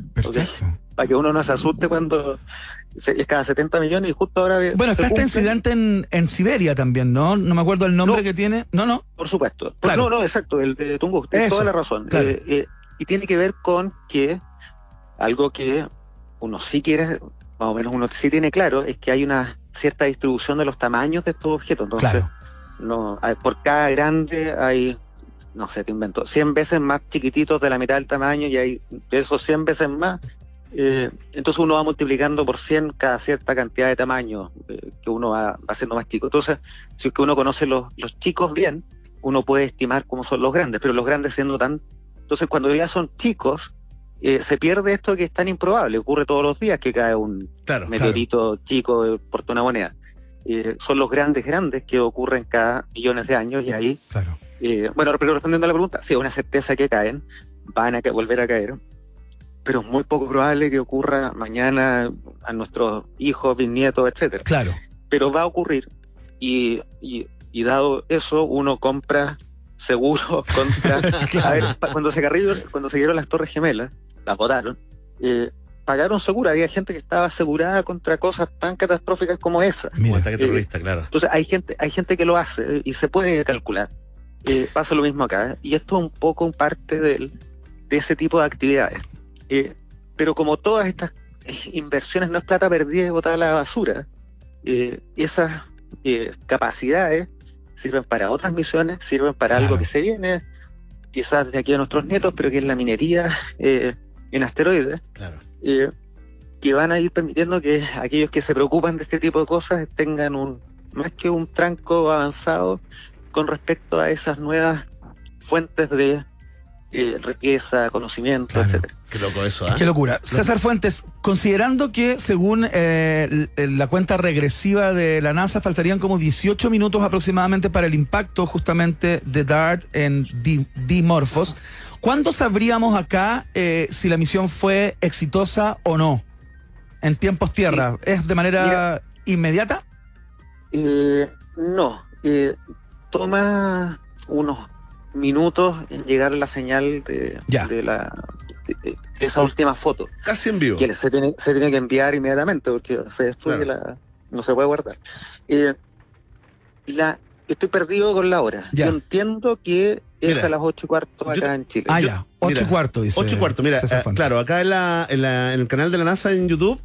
Para que uno no se asuste cuando se- es cada 70 millones y justo ahora. Bueno, está este incidente en, en Siberia también, ¿no? No me acuerdo el nombre No. que tiene. No, no. Por supuesto. Pues Claro. No, no, exacto, el de Tungus, tienes Eso, toda la razón. claro. Eh, eh, y tiene que ver con que algo que uno sí quiere, más o menos uno sí tiene claro, es que hay una cierta distribución de los tamaños de estos objetos. Entonces, Claro. No, hay- por cada grande hay, no sé, te invento, 100 veces más chiquititos de la mitad del tamaño y hay de esos 100 veces más. eh, entonces uno va multiplicando por 100 cada cierta cantidad de tamaño eh, que uno va, va haciendo más chico. Entonces, si es que uno conoce los, los chicos bien, uno puede estimar cómo son los grandes, pero los grandes siendo tan... Entonces, cuando ya son chicos, eh, se pierde esto que es tan improbable. Ocurre todos los días que cae un Claro. meteorito chico por una moneda. Eh, son los grandes, grandes que ocurren cada millones de años y ahí, Claro. eh, bueno, pero respondiendo a la pregunta, sí, es una certeza que caen, van a volver a caer, pero es muy poco probable que ocurra mañana a nuestros hijos, bisnietos, etcétera Claro. pero va a ocurrir y, y, y dado eso uno compra seguro (laughs) contra a ver, cuando se cuando se dieron las torres gemelas las votaron eh, pagaron seguro había gente que estaba asegurada contra cosas tan catastróficas como esa Mira. ataque terrorista, claro. entonces hay gente hay gente que lo hace eh, y se puede calcular Eh, (laughs) pasa lo mismo acá y esto es un poco parte del, de ese tipo de actividades Eh, pero como todas estas eh, (laughs) inversiones no es plata perdida y botada a la basura eh, esas eh, capacidades sirven para otras misiones sirven para Claro. algo que se viene quizás de aquí a nuestros nietos pero que es la minería eh, en asteroides Claro. Eh, que van a ir permitiendo que aquellos que se preocupan de este tipo de cosas tengan un más que un tranco avanzado con respecto a esas nuevas fuentes de eh, riqueza, conocimiento, Claro. etcétera. Qué loco eso. Qué locura. César Fuentes, considerando que según eh, la cuenta regresiva de la NASA faltarían como 18 minutos aproximadamente para el impacto justamente de DART en Di- Dimorphos, ¿cuándo sabríamos acá eh, si la misión fue exitosa o no? En tiempos tierra, ¿es de manera inmediata? Eh, no, eh, toma unos minutos en llegar la señal de, Ya. de la de, esa última foto. Casi en vivo. que se tiene, se tiene que enviar inmediatamente porque se destruye la, no se puede guardar. Eh, la, estoy perdido con la hora. Ya. Yo entiendo que es Mira, a las ocho y cuarto acá yo- en Chile. Ah, Yo- ya. 8 y mira, cuarto, dice. 8 y cuarto, mira, eh, claro, acá en, la, en, la- en el canal de la NASA en YouTube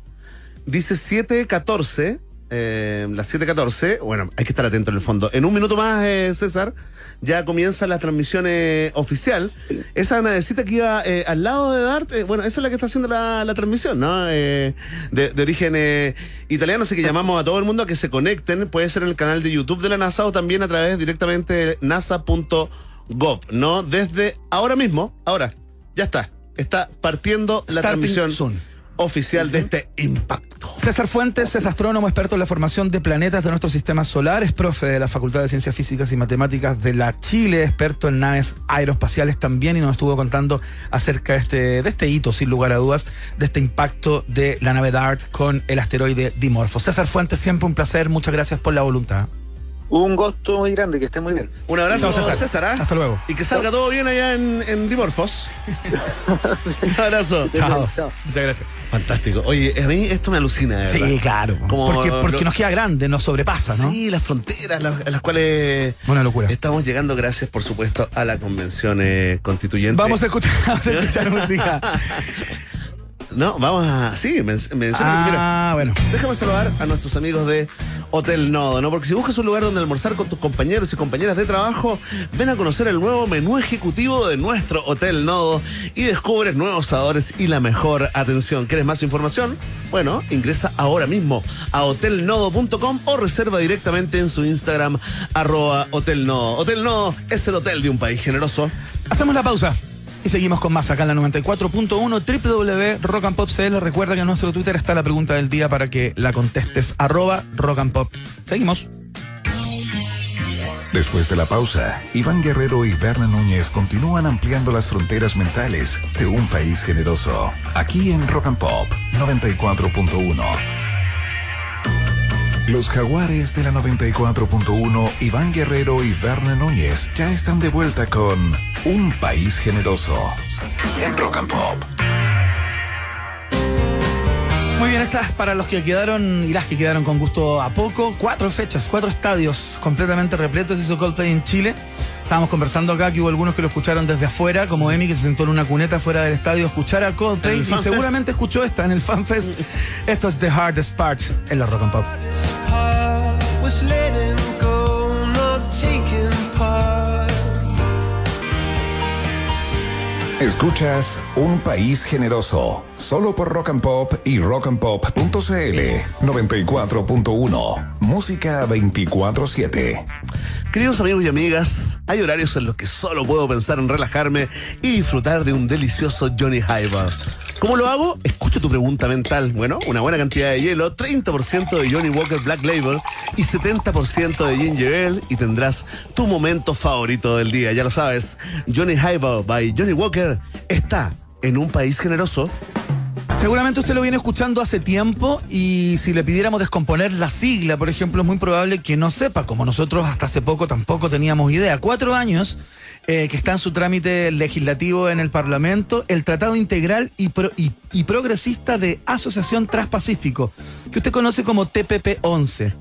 dice 7.14, eh, las 7.14, bueno, hay que estar atento en el fondo. En un minuto más, eh, César, ya comienza la transmisión eh, oficial. Esa navecita que iba eh, al lado de Dart, eh, bueno, esa es la que está haciendo la, la transmisión, ¿no? Eh, de, de origen eh, italiano, así que llamamos a todo el mundo a que se conecten, puede ser en el canal de YouTube de la NASA o también a través directamente de nasa.gov, ¿no? Desde ahora mismo, ahora, ya está. Está partiendo la Starting transmisión soon. oficial de este impacto. César Fuentes es astrónomo experto en la formación de planetas de nuestro sistema solar, es profe de la Facultad de Ciencias Físicas y Matemáticas de la Chile, experto en naves aeroespaciales también y nos estuvo contando acerca de este, de este hito, sin lugar a dudas, de este impacto de la nave DART con el asteroide Dimorphos. César Fuentes, siempre un placer, muchas gracias por la voluntad. Un gusto muy grande, que esté muy bien. Un abrazo, Chao, César. César. ¿ah? Hasta luego. Y que salga todo bien allá en, en Dimorphos. (laughs) Un abrazo. Chao. Chao. Muchas gracias. Fantástico. Oye, a mí esto me alucina, de verdad. Sí, claro. Como porque porque lo- nos queda grande, nos sobrepasa, ¿no? Sí, las fronteras las- a las cuales Una locura. estamos llegando gracias, por supuesto, a la convención eh, constituyente. Vamos a escuchar, (laughs) vamos a escuchar música. (laughs) No, vamos a... Sí, men menciona- Ah, bueno. Déjame saludar a nuestros amigos de Hotel Nodo, ¿no? Porque si buscas un lugar donde almorzar con tus compañeros y compañeras de trabajo, ven a conocer el nuevo menú ejecutivo de nuestro Hotel Nodo y descubres nuevos sabores y la mejor atención. ¿Quieres más información? Bueno, ingresa ahora mismo a hotelnodo.com o reserva directamente en su Instagram, arroba Hotel Nodo. Hotel Nodo es el hotel de un país generoso. Hacemos la pausa y seguimos con más acá en la 94.1 www.rockandpop.cl. Recuerda que en nuestro Twitter está la pregunta del día para que la contestes. Arroba rock and pop. Seguimos. Después de la pausa, Iván Guerrero y Berna Núñez continúan ampliando las fronteras mentales de un país generoso. Aquí en Rock and Pop 94.1. Los jaguares de la 94.1, Iván Guerrero y Berna Núñez ya están de vuelta con Un País Generoso en Rock and Pop. Muy bien, estas para los que quedaron y las que quedaron con gusto a poco. Cuatro fechas, cuatro estadios completamente repletos hizo Coldplay en Chile. Estábamos conversando acá que hubo algunos que lo escucharon desde afuera, como Emi que se sentó en una cuneta fuera del estadio a escuchar a Coldplay y seguramente escuchó esta en el FanFest. Esto es The Hardest Part en la Rock and Pop. Escuchas Un País Generoso, solo por Rock and Pop y rockandpop.cl 94.1, música 24-7. Queridos amigos y amigas, hay horarios en los que solo puedo pensar en relajarme y disfrutar de un delicioso Johnny Highball. ¿Cómo lo hago? Escucho tu pregunta mental. Bueno, una buena cantidad de hielo, 30% de Johnny Walker Black Label y 70% de Ginger Ale y tendrás tu momento favorito del día. Ya lo sabes, Johnny Highball by Johnny Walker está en un país generoso. Seguramente usted lo viene escuchando hace tiempo y si le pidiéramos descomponer la sigla, por ejemplo, es muy probable que no sepa, como nosotros hasta hace poco tampoco teníamos idea. Cuatro años eh, que está en su trámite legislativo en el Parlamento, el Tratado Integral y, y Progresista de Asociación Transpacífico, que usted conoce como TPP-11.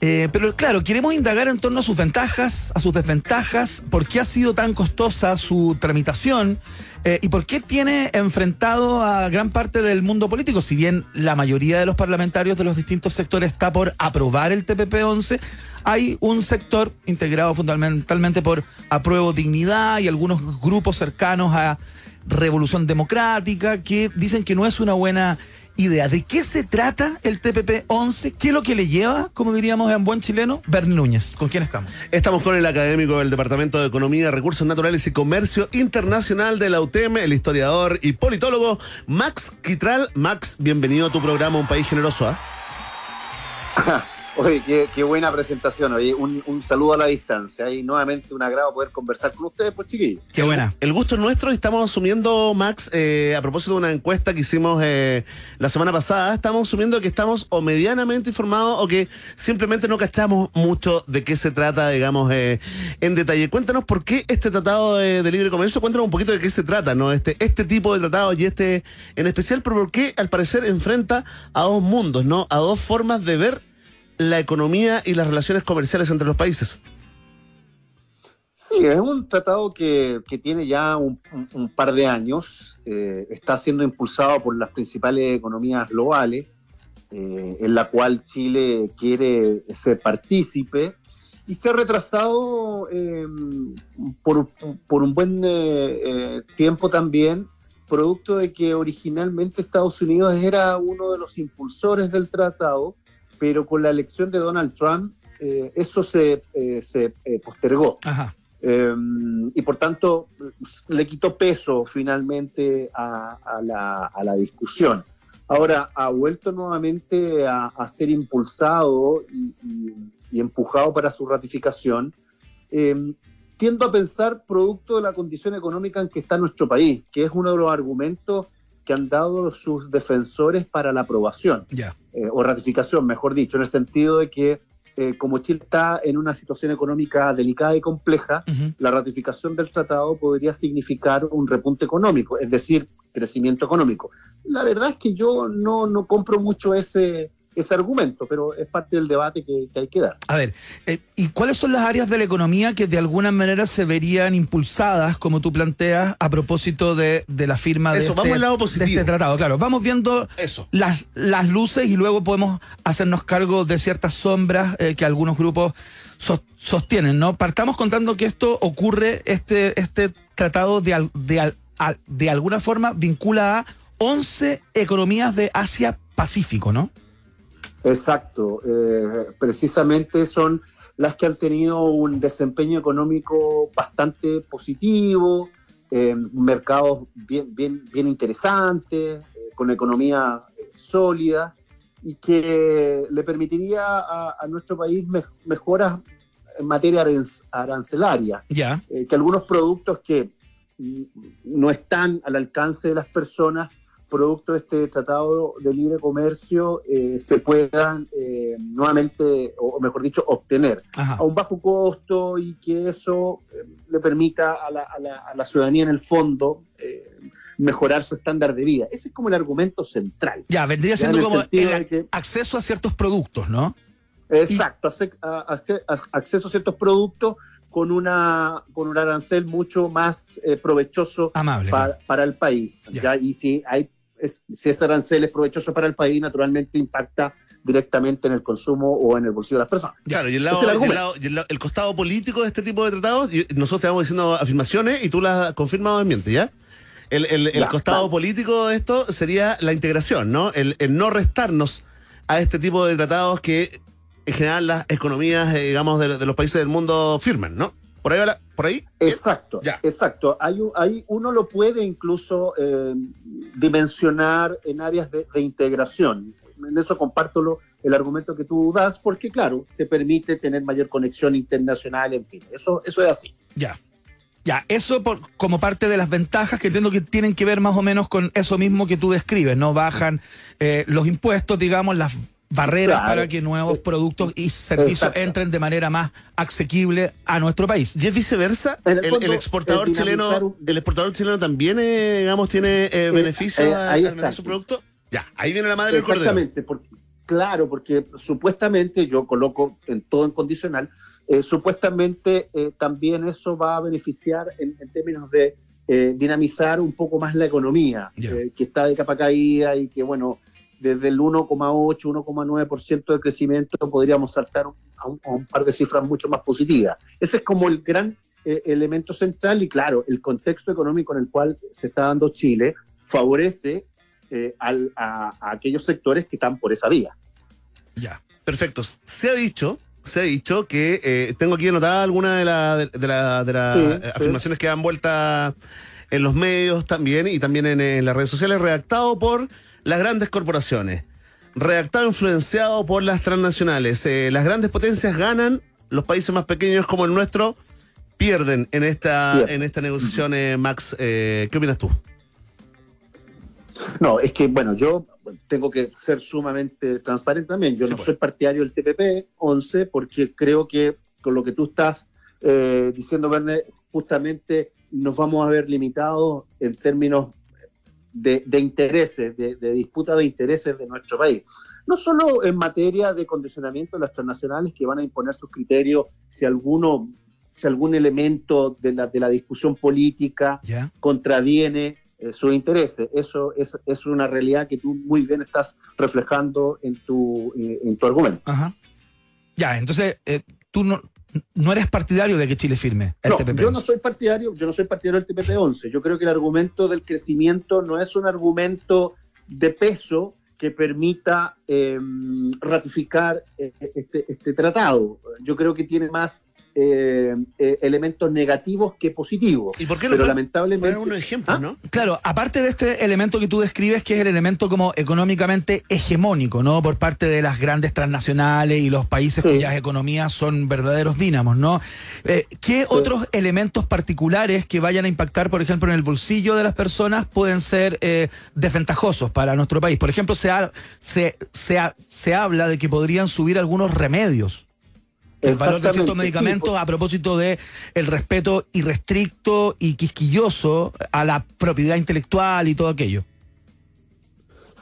Eh, pero claro, queremos indagar en torno a sus ventajas, a sus desventajas, por qué ha sido tan costosa su tramitación eh, y por qué tiene enfrentado a gran parte del mundo político. Si bien la mayoría de los parlamentarios de los distintos sectores está por aprobar el TPP-11, hay un sector integrado fundamentalmente por Apruebo Dignidad y algunos grupos cercanos a Revolución Democrática que dicen que no es una buena idea. ¿De qué se trata el TPP-11? ¿Qué es lo que le lleva, como diríamos en buen chileno, Bernie Núñez? ¿Con quién estamos? Estamos con el académico del Departamento de Economía, Recursos Naturales y Comercio Internacional de la UTEM, el historiador y politólogo Max Quitral. Max, bienvenido a tu programa Un País Generoso. ¿ah? (laughs) Oye, qué, qué buena presentación. Oye, un, un saludo a la distancia. Y nuevamente un agrado poder conversar con ustedes, pues chiquillos. Qué buena. El gusto es nuestro y estamos asumiendo, Max, eh, a propósito de una encuesta que hicimos eh, la semana pasada, estamos asumiendo que estamos o medianamente informados o que simplemente no cachamos mucho de qué se trata, digamos, eh, en detalle. Cuéntanos por qué este tratado de, de libre comercio, cuéntanos un poquito de qué se trata, ¿no? Este, este tipo de tratado y este en especial, pero por qué al parecer enfrenta a dos mundos, ¿no? A dos formas de ver la economía y las relaciones comerciales entre los países. Sí, es un tratado que, que tiene ya un, par de años. eh, está siendo impulsado por las principales economías globales, eh, en la cual Chile quiere ser partícipe. Y se ha retrasado eh, por, por un buen eh, tiempo también, producto de que originalmente Estados Unidos era uno de los impulsores del tratado, pero con la elección de Donald Trump eh, eso se, eh, se eh, postergó. Ajá. Eh, y por tanto le quitó peso finalmente a, a la, a la discusión. Ahora ha vuelto nuevamente a, a ser impulsado y, y- y empujado para su ratificación. Eh, tiendo a pensar producto de la condición económica en que está nuestro país, que es uno de los argumentos que han dado sus defensores para la aprobación Ya. Eh, o ratificación, mejor dicho, en el sentido de que eh, como Chile está en una situación económica delicada y compleja, la ratificación del tratado podría significar un repunte económico, es decir, crecimiento económico. La verdad es que yo no, no compro mucho ese, ese argumento, pero es parte del debate que, que hay que dar. A ver, eh, ¿y cuáles son las áreas de la economía que de alguna manera se verían impulsadas, como tú planteas, a propósito de, de la firma de, Eso, este, vamos al lado de este tratado? Claro, vamos viendo Eso. las, las luces y luego podemos hacernos cargo de ciertas sombras eh, que algunos grupos sos- sostienen, ¿no? Partamos contando que esto ocurre, este, este tratado de, al- de, al- de alguna forma vincula a 11 economías de Asia-Pacífico, ¿no? Exacto, eh, precisamente son las que han tenido un desempeño económico bastante positivo, eh, mercados bien, bien, bien interesantes, eh, con economía sólida y que le permitiría a, a nuestro país me- mejoras en materia aranc- arancelaria, que algunos productos que no están al alcance de las personas, producto de este tratado de libre comercio, eh, se puedan eh, nuevamente, o mejor dicho, obtener Ajá. a un bajo costo y que eso eh, le permita a la, a la- a la ciudadanía en el fondo eh, mejorar su estándar de vida. Ese es como el argumento central. Ya, vendría siendo como el que- acceso a ciertos productos, ¿no? Exacto, ace- a- acceso a ciertos productos con una con un arancel mucho más eh, provechoso Amable. para, para el país. ¿ya? Y si hay es- si ese arancel es provechoso para el país, naturalmente impacta directamente en el consumo o en el bolsillo de las personas. Claro, y el, lado, el y el, argumento. lado- y el lado- el costado político de este tipo de tratados, nosotros te vamos diciendo afirmaciones y tú las has confirmado o desmientes, ¿ya? El, el- el Ya, costado político de esto sería la integración, ¿no? El, el no restarnos a este tipo de tratados que en general las economías, eh, digamos, de, de los países del mundo firman, ¿no? Por ahí, por ahí. Exacto, Ya. exacto. Hay, hay uno lo puede incluso eh, dimensionar en áreas de, de integración. En eso comparto lo- el argumento que tú das, porque claro, te permite tener mayor conexión internacional, en fin, eso, eso es así. Ya. Ya, eso por, como parte de las ventajas que entiendo que tienen que ver más o menos con eso mismo que tú describes, ¿no? Bajan eh, los impuestos, digamos, las barreras Claro. para que nuevos Eh, productos y servicios exacto. entren de manera más asequible a nuestro país. Y es viceversa, el, el exportador chileno, un- el exportador chileno también, eh, digamos, tiene eh, beneficios eh, al- vender está. su producto. Ya, ahí viene la madre del cordero. Exactamente, porque, claro, porque supuestamente, yo coloco en todo en condicional, eh, supuestamente eh, también eso va a beneficiar en, en términos de eh, dinamizar un poco más la economía, eh, que está de capa caída y que, bueno, desde el 1,8, 1,9% de crecimiento podríamos saltar a un, a un par de cifras mucho más positivas. Ese es como el gran eh, elemento central y, claro, el contexto económico en el cual se está dando Chile favorece eh, al- a, a aquellos sectores que están por esa vía. Ya. Perfecto. Se ha dicho, se ha dicho que eh, tengo aquí anotada algunas de, la- de, de la- de las Sí, sí. afirmaciones que dan vuelta en los medios también y también en, en las redes sociales, redactado por las grandes corporaciones, redactado influenciado por las transnacionales. Eh, las grandes potencias ganan, los países más pequeños como el nuestro pierden en esta, en esta negociación, eh, Max. Eh, ¿Qué opinas tú? No, es que, bueno, yo tengo que ser sumamente transparente también. Yo Sí, no pues. soy partidario del TPP 11 porque creo que con lo que tú estás eh, diciendo, Verne, justamente nos vamos a ver limitados en términos de, de intereses, de, de disputa de intereses de nuestro país. No solo en materia de condicionamiento de las transnacionales que van a imponer sus criterios si alguno, si algún elemento de la, de la discusión política contraviene eh, sus intereses. Eso es, es una realidad que tú muy bien estás reflejando en tu, eh, en tu argumento. Ajá. Ya, entonces eh, tú no, no eres partidario de que Chile firme el No, TPP. yo no soy partidario, yo no soy partidario del TPP-11. Yo creo que el argumento del crecimiento no es un argumento de peso que permita eh, ratificar eh, este, este tratado. Yo creo que tiene más eh, eh, elementos negativos que positivos. ¿Y por qué no Pero lamentablemente... unos ejemplos, ¿Ah? no? Claro, aparte de este elemento que tú describes, que es el elemento como económicamente hegemónico, ¿no? Por parte de las grandes transnacionales y los países Sí. cuyas economías son verdaderos dínamos, ¿no? Eh, ¿Qué otros elementos particulares que vayan a impactar, por ejemplo, en el bolsillo de las personas pueden ser eh, desventajosos para nuestro país? Por ejemplo, se, ha- se, se, ha- se habla de que podrían subir algunos remedios. El valor de ciertos Exactamente, medicamentos sí, a propósito de el respeto irrestricto y quisquilloso a la propiedad intelectual y todo aquello.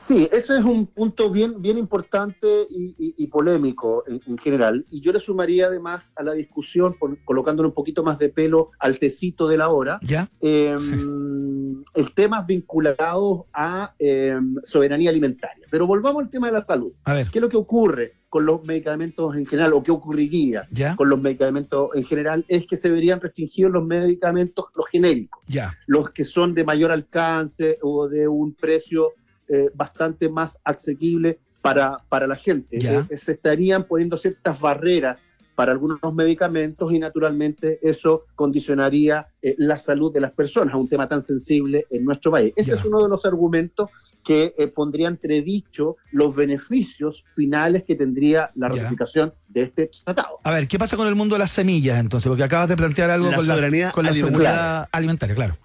Sí, ese es un punto bien, bien importante y, y- y polémico en, en general. Y yo le sumaría además a la discusión, por- colocándole un poquito más de pelo al tecito de la hora, ¿Ya? eh, (laughs) el tema vinculado a eh, soberanía alimentaria. Pero volvamos al tema de la salud. A ver, ¿Qué es lo que ocurre con los medicamentos en general o qué ocurriría ¿ya? con los medicamentos en general? Es que se verían restringidos los medicamentos, los genéricos Ya. los que son de mayor alcance o de un precio eh, bastante más asequible para, para la gente. Eh, se estarían poniendo ciertas barreras para algunos medicamentos y naturalmente eso condicionaría eh, la salud de las personas, un tema tan sensible en nuestro país. Ese es uno de los argumentos que eh, pondría entredicho los beneficios finales que tendría la ratificación de este tratado. A ver, ¿qué pasa con el mundo de las semillas entonces? Porque acabas de plantear algo La con soberanía la, con la alimentaria. seguridad alimentaria, claro.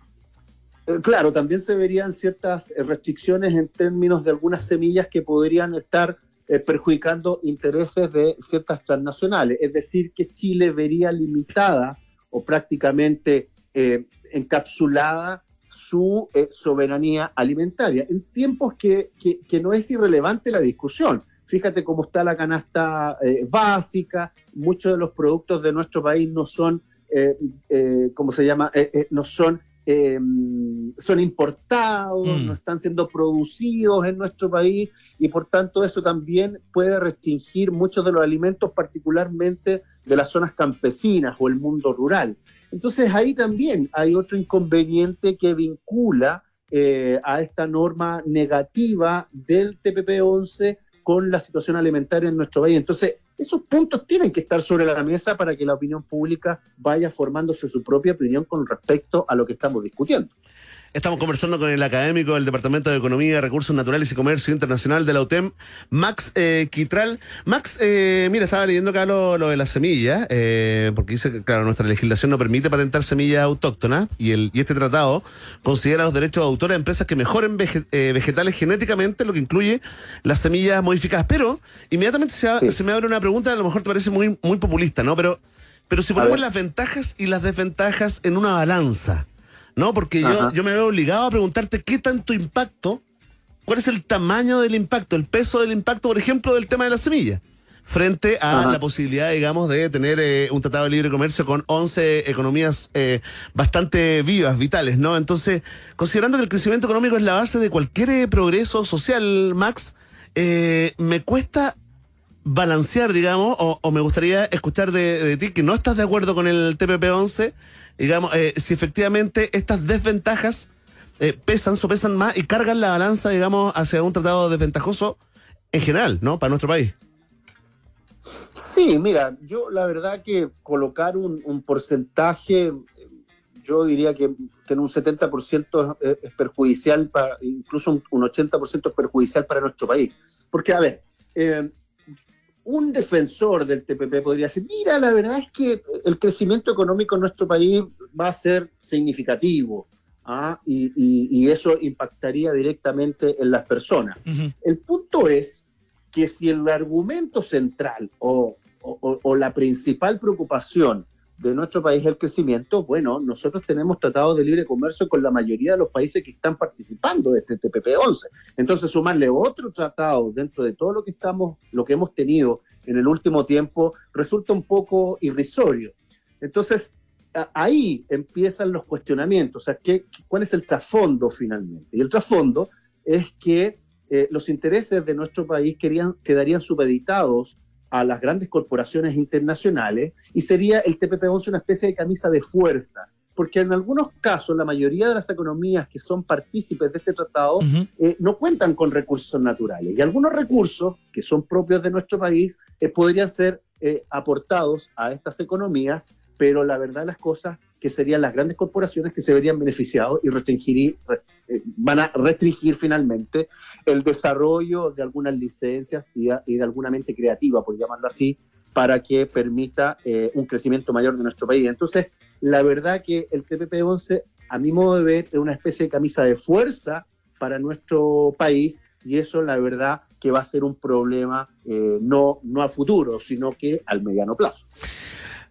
Eh, Claro, también se verían ciertas eh, restricciones en términos de algunas semillas que podrían estar eh, perjudicando intereses de ciertas transnacionales. Es decir, que Chile vería limitada o prácticamente eh, encapsulada su eh, soberanía alimentaria en tiempos que, que- no es irrelevante la discusión. Fíjate cómo está la canasta básica, muchos de los productos de nuestro país no son, ¿cómo se llama? No son eh, son importados, Mm. no están siendo producidos en nuestro país y por tanto eso también puede restringir muchos de los alimentos, particularmente de las zonas campesinas o el mundo rural. Entonces ahí también hay otro inconveniente que vincula eh, a esta norma negativa del TPP-11 con la situación alimentaria en nuestro país. Entonces, esos puntos tienen que estar sobre la mesa para que la opinión pública vaya formándose su propia opinión con respecto a lo que estamos discutiendo. Estamos conversando con el académico del Departamento de Economía, Recursos Naturales y Comercio Internacional de la UTEM, Max eh, Quitral. Max, eh, mira, estaba leyendo acá lo, lo de las semillas, eh, porque dice que, claro, nuestra legislación no permite patentar semillas autóctonas y, el, y este tratado considera los derechos de autor a empresas que mejoren vege- eh, vegetales genéticamente, lo que incluye las semillas modificadas. Pero inmediatamente se, Sí. se me abre una pregunta, a lo mejor te parece muy, muy populista, ¿no? Pero, pero si ponemos las ventajas y las desventajas en una balanza. ¿No? Porque yo, yo me veo obligado a preguntarte qué tanto impacto, cuál es el tamaño del impacto, el peso del impacto, por ejemplo, del tema de la semilla, frente a Ajá. la posibilidad, digamos, de tener eh, un tratado de libre comercio con 11 economías eh, bastante vivas, vitales, ¿no? Entonces, considerando que el crecimiento económico es la base de cualquier eh, progreso social, Max, me cuesta balancear, digamos, o, me gustaría escuchar de, ti que no estás de acuerdo con el TPP-11, digamos, eh, si efectivamente estas desventajas eh, pesan, sopesan más y cargan la balanza, digamos, hacia un tratado desventajoso en general, ¿no? Para nuestro país. Sí, mira, yo la verdad que colocar un, porcentaje, yo diría que, que en un 70% es, es perjudicial, para, incluso un, un 80% es perjudicial para nuestro país. Porque, a ver, eh, un defensor del TPP podría decir, mira, la verdad es que el crecimiento económico en nuestro país va a ser significativo ¿ah? y, y- y eso impactaría directamente en las personas. El punto es que si el argumento central o, o- o- o la principal preocupación de nuestro país el crecimiento, bueno, nosotros tenemos tratados de libre comercio con la mayoría de los países que están participando de este TPP-11. Entonces, sumarle otro tratado dentro de todo lo que estamos, lo que hemos tenido en el último tiempo, resulta un poco irrisorio. Entonces, ahí empiezan los cuestionamientos, o sea, ¿qué, ¿cuál es el trasfondo finalmente? Y el trasfondo es que eh, los intereses de nuestro país quedarían supeditados a las grandes corporaciones internacionales y sería el TPP-11 una especie de camisa de fuerza, porque en algunos casos la mayoría de las economías que son partícipes de este tratado eh, no cuentan con recursos naturales. Y algunos recursos que son propios de nuestro país eh, podrían ser eh, aportados a estas economías, pero la verdad las cosas que serían las grandes corporaciones que se verían beneficiados y restringir, re- eh, van a restringir finalmente el desarrollo de algunas licencias y de alguna mente creativa, por llamarlo así, para que permita eh, un crecimiento mayor de nuestro país. Entonces, la verdad que el TPP-11, a mi modo de ver, es una especie de camisa de fuerza para nuestro país y eso, la verdad, que va a ser un problema eh, no, no a futuro, sino que al mediano plazo.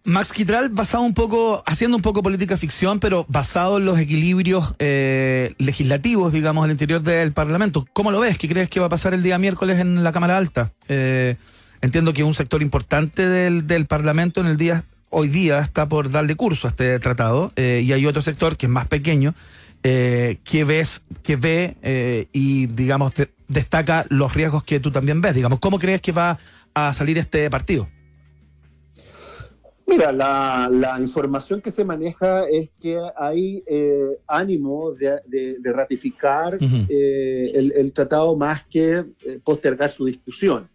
Max Quitral, basado un poco, haciendo un poco política ficción, pero basado en los equilibrios eh, legislativos, digamos, al interior del Parlamento. ¿Cómo lo ves? ¿Qué crees que va a pasar el día miércoles en la Cámara Alta? Eh, entiendo que un sector importante del, del Parlamento en el día hoy día está por darle curso a este tratado eh, y hay otro sector que es más pequeño que ves que ve y digamos de- destaca los riesgos que tú también ves digamos cómo crees que va a salir este partido Mira, la, la información que se maneja es que hay eh, ánimo de, de- de ratificar eh, el, el tratado más que eh, postergar su discusión.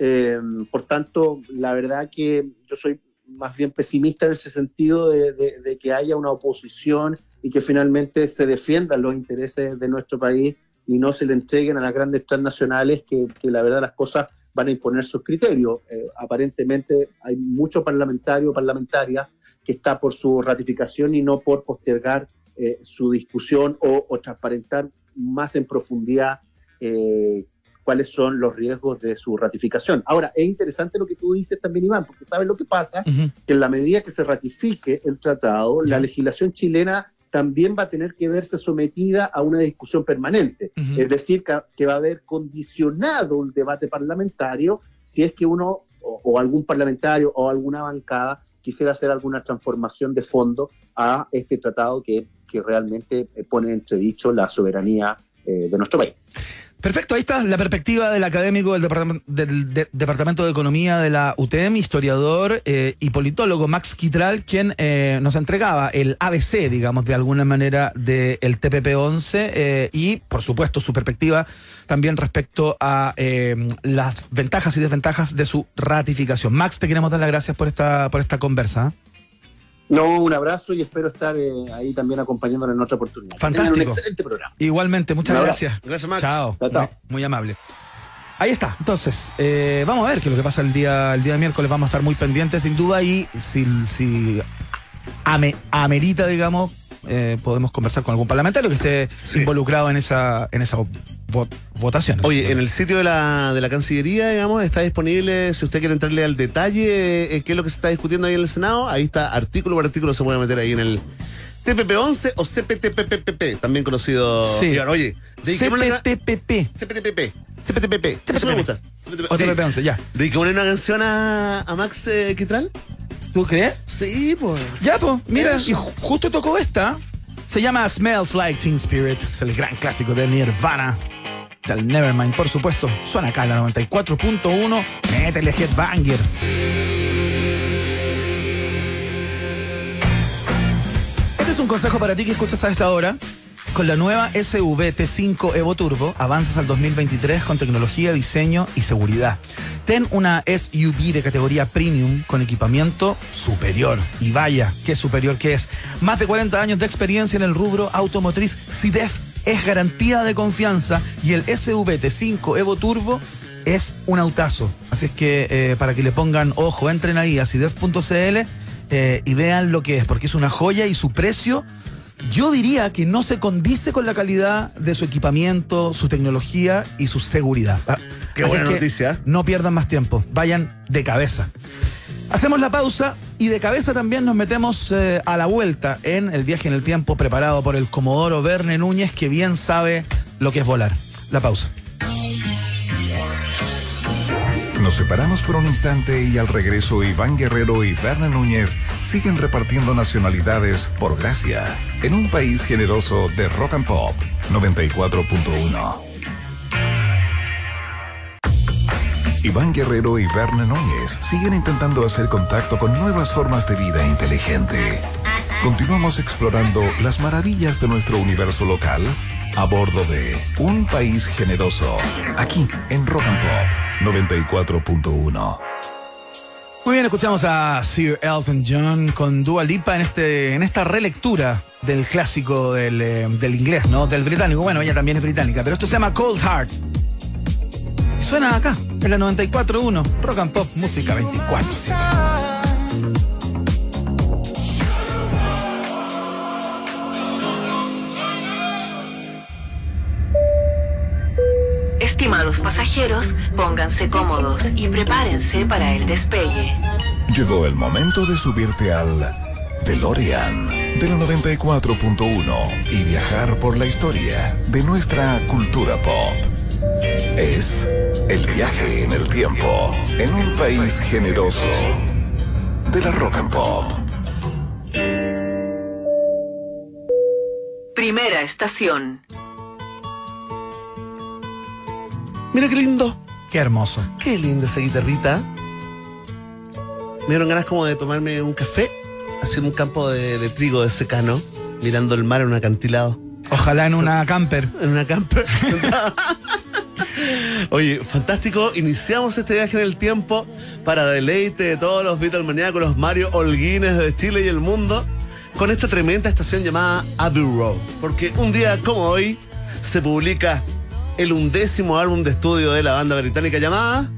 Eh, por tanto, la verdad que yo soy más bien pesimista en ese sentido de, de- de que haya una oposición y que finalmente se defiendan los intereses de nuestro país y no se le entreguen a las grandes transnacionales que, que la verdad las cosas van a imponer sus criterios. Eh, aparentemente hay mucho parlamentario o parlamentaria que está por su ratificación y no por postergar eh, su discusión o, o transparentar más en profundidad eh, cuáles son los riesgos de su ratificación. Ahora, es interesante lo que tú dices también, Iván, porque sabes lo que pasa, que en la medida que se ratifique el tratado, la legislación chilena también va a tener que verse sometida a una discusión permanente. Es decir, que, va a haber condicionado un debate parlamentario si es que uno o, o algún parlamentario o alguna bancada quisiera hacer alguna transformación de fondo a este tratado que, que realmente eh, pone en entredicho la soberanía eh, de nuestro país. Perfecto, ahí está la perspectiva del académico del, Departam- del de- Departamento de Economía de la UTEM, historiador eh, y politólogo Max Quitral, quien eh, nos entregaba el ABC, digamos, de alguna manera, del TPP-11 eh, y, por supuesto, su perspectiva también respecto a las ventajas y desventajas de su ratificación. Max, te queremos dar las gracias por esta, por esta conversa. No, un abrazo y espero estar eh, ahí también acompañándola en otra oportunidad. Tengan Fantástico. Un excelente programa. Igualmente, muchas gracias. Gracias, Max. Chao. Chao, chao. Muy, muy amable. Ahí está. Entonces, eh, vamos a ver qué es lo que pasa el día, el día de miércoles. Vamos a estar muy pendientes, sin duda, y si, si ame- amerita, digamos, eh, podemos conversar con algún parlamentario que esté Sí. involucrado en esa, en esa vo- votación. Oye, en el sitio de la, de la Cancillería, digamos, está disponible, si usted quiere entrarle al detalle, eh, qué es lo que se está discutiendo ahí en el Senado, ahí está artículo por artículo, se puede meter ahí en el TPP-11 o CPTPPP, también conocido. Sí. Oye, CPTPP. CPTPP. CPTPP. Eso me gusta. O TPP-11, ya. ¿Dediquémosle una canción a, a Max eh, Quitral? ¿Tú crees? Sí, pues. Ya, pues, mira, Eso. y ju- justo tocó esta. Se llama Smells Like Teen Spirit. Es el gran clásico de Nirvana. Del Nevermind, por supuesto. Suena acá en la 94.1. Métele Headbanger. Este es un consejo para ti que escuchas a esta hora. Con la nueva SV T5 Evo Turbo avanzas al 2023 con tecnología, diseño y seguridad. Ten una SUV de categoría premium con equipamiento superior. Y vaya, qué superior que es. Más de 40 años de experiencia en el rubro automotriz. CIDEF es garantía de confianza y el SV T5 Evo Turbo es un autazo. Así es que eh, para que le pongan ojo, entren ahí a CIDEF.cl eh, y vean lo que es, porque es una joya y su precio yo diría que no se condice con la calidad de su equipamiento, su tecnología y su seguridad. Ah, Qué así buena que noticia. No pierdan más tiempo, vayan de cabeza. Hacemos la pausa y de cabeza también nos metemos eh, a la vuelta en el viaje en el tiempo preparado por el Comodoro Verne Núñez, que bien sabe lo que es volar. La pausa. Separamos por un instante y al regreso Iván Guerrero y Berna Núñez siguen repartiendo nacionalidades por gracia en un país generoso de rock and pop 94.1. Iván Guerrero y Berna Núñez siguen intentando hacer contacto con nuevas formas de vida inteligente. Continuamos explorando las maravillas de nuestro universo local a bordo de Un País Generoso, aquí en Rock and Pop 94.1. Muy bien, escuchamos a Sir Elton John con Dua Lipa en, este, en esta relectura del clásico del, eh, del inglés, ¿no? Del británico. Bueno, ella también es británica, pero esto se llama Cold Heart. Suena acá, en la 94.1, Rock and Pop, música 24. Estimados pasajeros, pónganse cómodos y prepárense para el despegue. Llegó el momento de subirte al DeLorean de la 94.1 y viajar por la historia de nuestra cultura pop. Es el viaje en el tiempo en un país generoso de la rock and pop. Primera estación. Mira qué lindo. Qué hermoso. Qué linda esa guitarrita. Me dieron ganas como de tomarme un café, haciendo un campo de, de trigo de secano, mirando el mar en un acantilado. Ojalá en una camper. En una camper. (laughs) Oye, fantástico. Iniciamos este viaje en el tiempo para deleite de todos los Beatlemaníacos, los Mario Holguines de Chile y el mundo, con esta tremenda estación llamada Abbey Road. Porque un día como hoy se publica el undécimo álbum de estudio de la banda británica llamada.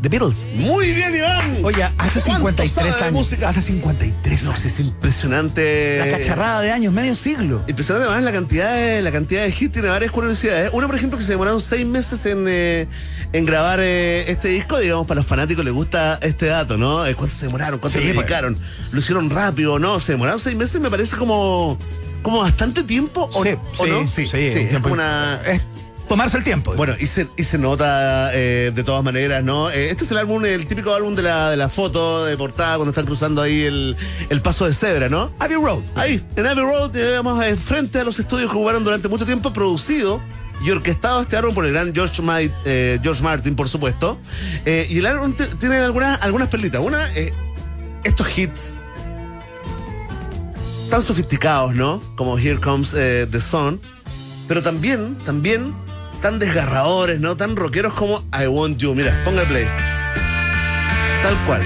The Beatles. Muy bien, Iván. Oye, hace ¿Cuánto 53 sabe de años. música? Hace 53 No, sí, es impresionante. La cacharrada de años, medio siglo. Impresionante además la cantidad de la cantidad de hits tiene varias curiosidades. Una, por ejemplo, que se demoraron seis meses en, eh, en grabar eh, este disco, digamos, para los fanáticos les gusta este dato, ¿no? Eh, ¿Cuánto se demoraron? ¿Cuánto Sí, pues. dedicaron? ¿Lo hicieron rápido o no? ¿Se demoraron seis meses? Me parece como, como bastante tiempo, ¿o, Sí, o sí, no? sí, sí, es una... Es tomarse el tiempo. Bueno, y se, y se nota eh, de todas maneras, ¿no? Eh, este es el álbum, el típico álbum de la, de la foto de portada cuando están cruzando ahí el, el paso de cebra, ¿no? Abbey Road. Ahí, en Abbey Road, digamos, eh, frente a los estudios que jugaron durante mucho tiempo, producido y orquestado este álbum por el gran George, Ma- eh, George Martin, por supuesto. Eh, y el álbum tiene algunas, algunas perlitas. Una, eh, estos hits tan sofisticados, ¿no? Como Here Comes eh, the Sun. Pero también, también, tan desgarradores, ¿no? Tan rockeros como I Want You. Mira, ponga el play. Tal cual.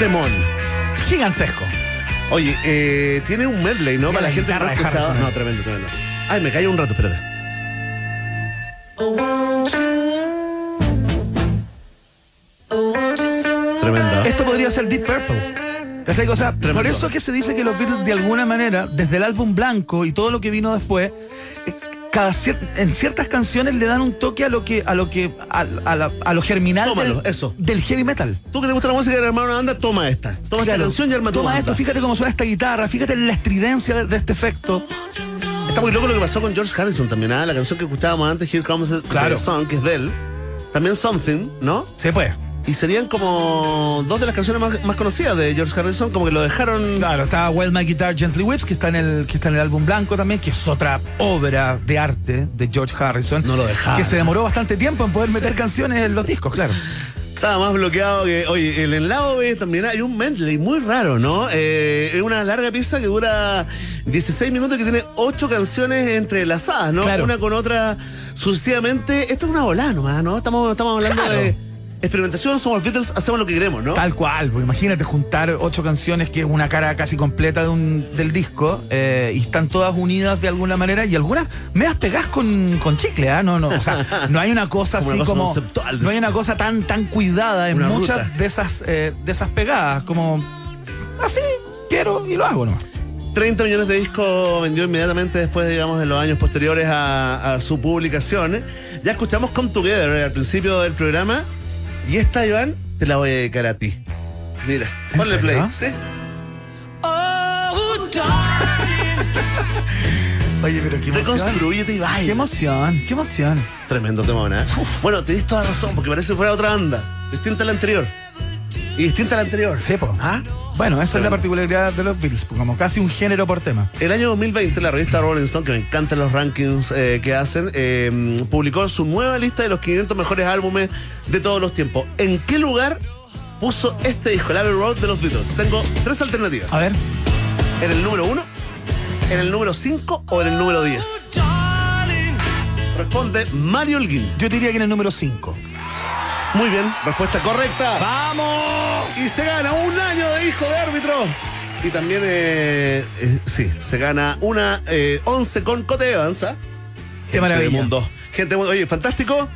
Demon. Gigantesco. Oye, eh, tiene un medley, ¿no? Y Para la la gente que no ha escuchado. No, tremendo, tremendo. Ay, me cayó un rato, espérate. Tremendo. Esto podría ser Deep Purple. ¿Cachai? O sea, por eso que se dice que los Beatles de alguna manera, desde el álbum blanco y todo lo que vino después, eh, cada cier- en ciertas canciones le dan un toque a lo que, a lo que, a, a la- a lo germinal Tómalo, del, eso. del heavy metal. Tú que te gusta la música y armar una banda, toma esta. Toma Claro. esta canción y arma tu Toma banda. esto, fíjate cómo suena esta guitarra, fíjate la estridencia de, de este efecto. Está muy loco lo que pasó con George Harrison también, ¿ah? La canción que escuchábamos antes, Here Comes the Claro. Song, que es de él. También Something, ¿no? Se puede. Y serían como dos de las canciones más, más conocidas de George Harrison, como que lo dejaron. Claro, está Well My Guitar Gently Whips, que está en el, que está en el álbum blanco también, que es otra obra de arte de George Harrison. No lo dejaron. Que se demoró bastante tiempo en poder meter canciones en los discos, claro. Estaba más bloqueado que. Oye, el en lado B también hay un medley muy raro, ¿no? Eh, es una larga pieza que dura 16 minutos y que tiene 8 canciones entrelazadas, ¿no? Claro. Una con otra sucesivamente. Esto es una volada nomás, ¿no? Estamos, estamos hablando Claro. de experimentación, somos Beatles, hacemos lo que queremos, ¿no? Tal cual, porque imagínate juntar ocho canciones que es una cara casi completa de un, del disco eh, y están todas unidas de alguna manera y algunas medias pegadas con, con chicle, ¿ah? No, no, o sea, (laughs) no hay una cosa así una cosa como. conceptual. No hay una cosa tan, tan cuidada en muchas ruta. de esas, eh, de esas pegadas, como así, quiero y lo hago nomás. 30 millones de discos vendió inmediatamente después, digamos, en los años posteriores a, a su publicación. Ya escuchamos Come Together eh, al principio del programa. Y esta, Iván, te la voy a dedicar a ti. Mira, ¿En ponle serio? play. ¿sí? Oye, pero qué emoción. Reconstruyete y Qué baila. emoción, qué emoción. Tremendo tema, ¿eh? Bueno, te toda la razón, porque parece que fuera otra banda. Distinta a la anterior. Y distinta a la anterior. Sí, po. ¿Ah? Bueno, esa es la particularidad de los Beatles, pues, como casi un género por tema. El año 2020, la revista Rolling Stone, que me encantan los rankings eh, que hacen, eh, publicó su nueva lista de los 500 mejores álbumes de todos los tiempos. ¿En qué lugar puso este disco, el Abbey Road de los Beatles? Tengo tres alternativas. A ver, ¿En el número 1, en el número 5 o en el número 10? Responde Mario Holguín. yo diría que en el número 5. Muy bien, respuesta correcta. ¡Vamos! Y se gana un año de hijo de árbitro. Y también, eh, eh, sí, se gana una eh, 11 con Cote Evans. ¿ah? Qué Gente maravilla. de mundo. Gente mundo. Oye, fantástico.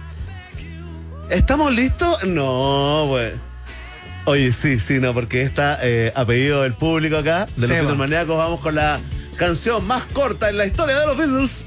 ¿Estamos listos? No, pues. Oye, sí, sí, no, porque está eh, a pedido del público acá, de los Seba. Beatles maníacos, vamos con la canción más corta en la historia de los Beatles.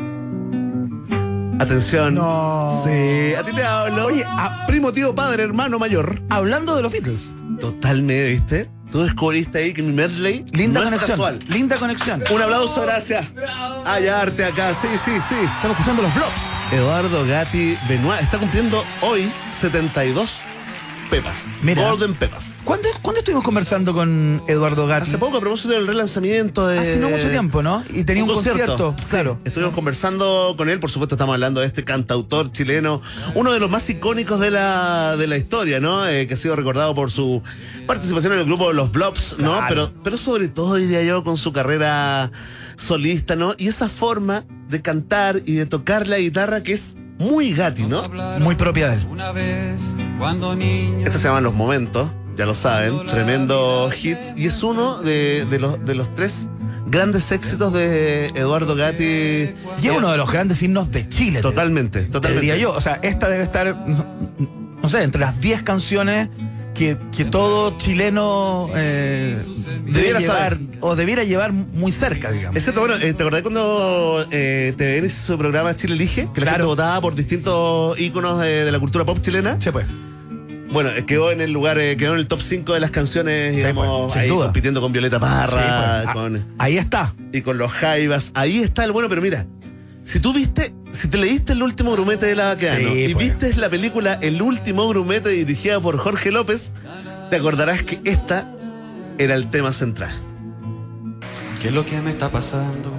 Atención. No. Sí, a ti te hablo. Oye, a primo, tío, padre, hermano mayor. Hablando de los Beatles, Totalmente, ¿viste? Tú descubriste ahí que mi medley linda no es conexión. casual. Linda conexión. Un aplauso, gracias. Hay arte acá, sí, sí, sí. Estamos escuchando los flops. Eduardo Gatti Benoit está cumpliendo hoy 72 Pepas. Mira. Golden Pepas. ¿Cuándo, cuándo estuvimos conversando con Eduardo Gatti? Hace poco a propósito del relanzamiento de. Hace no mucho tiempo, ¿no? Y tenía un, concierto, claro. Estuvimos conversando con él, por supuesto estamos hablando de este cantautor chileno, uno de los más icónicos de la, de la historia, ¿no? Eh, que ha sido recordado por su participación en el grupo Los Blobs, ¿no? Claro. Pero, pero sobre todo, diría yo, con su carrera solista, ¿no? Y esa forma de cantar y de tocar la guitarra que es muy Gatti, ¿no? Muy propia de él. Estos se llaman Los Momentos, ya lo saben, tremendo hits. Y es uno de, de los, de los tres grandes éxitos de Eduardo Gatti. Y es uno de los grandes himnos de Chile. te- Totalmente, te totalmente. diría yo. O sea, esta debe estar, no, no sé, entre las 10 canciones que, que todo chileno eh, debiera llevar saber. o debiera llevar muy cerca, digamos. Excepto, bueno, eh, ¿te acordás cuando eh, TVN hizo su programa Chile Elige? Que la Claro. gente votaba por distintos íconos de, de la cultura pop chilena. Sí, pues. Bueno, eh, quedó en el lugar, eh, quedó en el top 5 de las canciones, digamos, pues, sin ahí duda. compitiendo con Violeta Parra, Sí, pues. Ah, con, Ahí está. y con los Jaivas. Ahí está el bueno, pero mira, si tú viste, si te leíste el último grumete de la Baqueano Sí, y pues. viste la película El último grumete dirigida por Jorge López, te acordarás que esta era el tema central. ¿Qué es lo que me está pasando?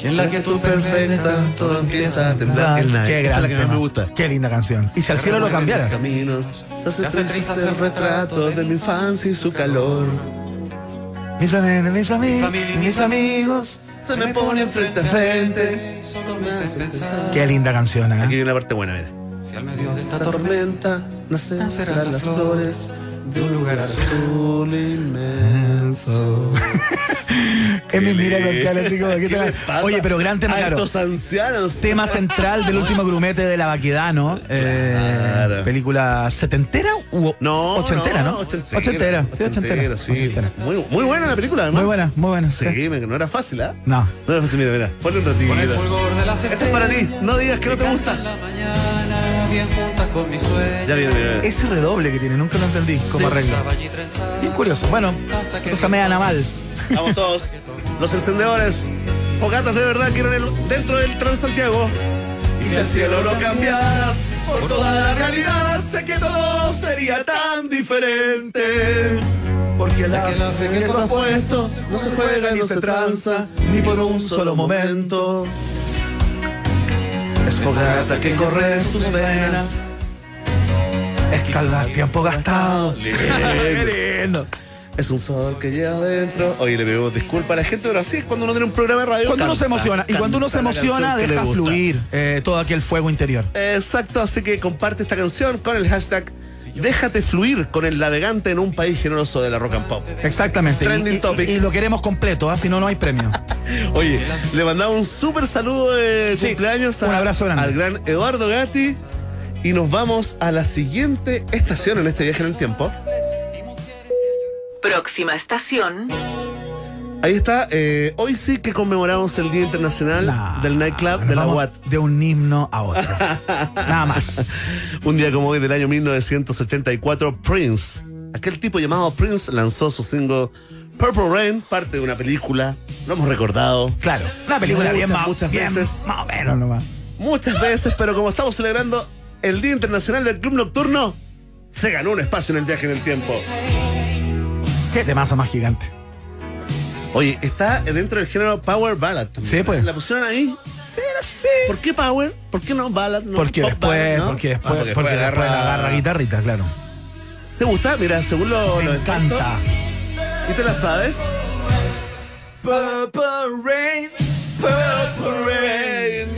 ¿Quién la que tú perfecta, todo empieza a temblar. El. Qué gran la que más me gusta. Qué linda canción. Y si al cielo lo cambiara. Caminos, se hace Se hace triste trizas el retrato de mi infancia y su calor. Mis mis amigos, familia y mis mis amigos. Se me ponen frente a frente. Solo me haces pensar. Qué linda canción, ¿eh? Aquí viene la parte buena, mira. Si al medio de esta tormenta nacerán las flores de un lugar azul. azul inmenso. (laughs) Emi mira con cara así como que (laughs) ¿Qué te- les pasa Oye, pero gran tema, claro. estos ancianos. Tema central del último (laughs) grumete de la Baquedano. Eh, Claro. película setentera u No, ochentera, ¿no? Ochentera. Ochentera, sí, ochentera. sí. Ochentera. Muy, muy buena la película, además. Muy buena, muy buena. Sí, no era fácil, ¿ah? No. No era fácil, mira, mira. Ponle un ratito. Con el fulgor de las Este es para ti. No digas que no te gusta. La mañana, bien junta con mi sueño. Ya viene, mira. Ese redoble que tiene, nunca lo entendí allí trenzado. Bien curioso. Bueno, cosa me gana mal. Vamos todos. Los encendedores. Fogatas de verdad quieren el, dentro del Transantiago. Y si el cielo lo cambias por toda la realidad, sé que todo sería tan diferente. Porque la, Que la fe que tú has puesto no se juega ni se tranza, ni por un solo momento. Es fogata que corre en tus venas. Escalda tiempo gastado. (laughs) Lindo. Es un sol que lleva adentro. Oye, le pedimos disculpa a la gente, pero así es cuando uno tiene un programa de radio. Cuando uno se emociona, y cuando uno se emociona, deja fluir eh, todo aquel fuego interior. Exacto, así que comparte esta canción con el hashtag Déjate fluir con el navegante en un país generoso de la rock and pop. Exactamente. Y- Trending y, topic. y- y lo queremos completo, ¿ah? si no, no hay premio. (laughs) Oye, le mandamos un súper saludo de Sí, cumpleaños a- un abrazo grande. al gran Eduardo Gatti. Y nos vamos a la siguiente estación en este viaje en el tiempo. Próxima estación, Ahí está, eh, hoy sí que conmemoramos el Día Internacional Nah, del Nightclub de la UAT. De un himno a otro. (laughs) Nada más. Un día como hoy del año 1984, Prince, aquel tipo llamado Prince, lanzó su single Purple Rain, parte de una película, lo hemos recordado Claro. Una película bien Muchas, más, muchas bien veces. más o menos nomás. muchas veces, pero como estamos celebrando el Día Internacional del Club Nocturno, se ganó un espacio en el viaje en el tiempo. Qué temazo más gigante. Oye, está dentro del género Power Ballad. también. Sí, pues. La pusieron ahí. ¿Por qué Power? ¿por qué no Ballad? No, Porque después, ballad, ¿no? porque Ah, después, porque después agarra guitarrita, claro. ¿Te gusta? Mira, según lo, Me lo encanta. ¿Y te la sabes? Purple Rain, Purple Rain.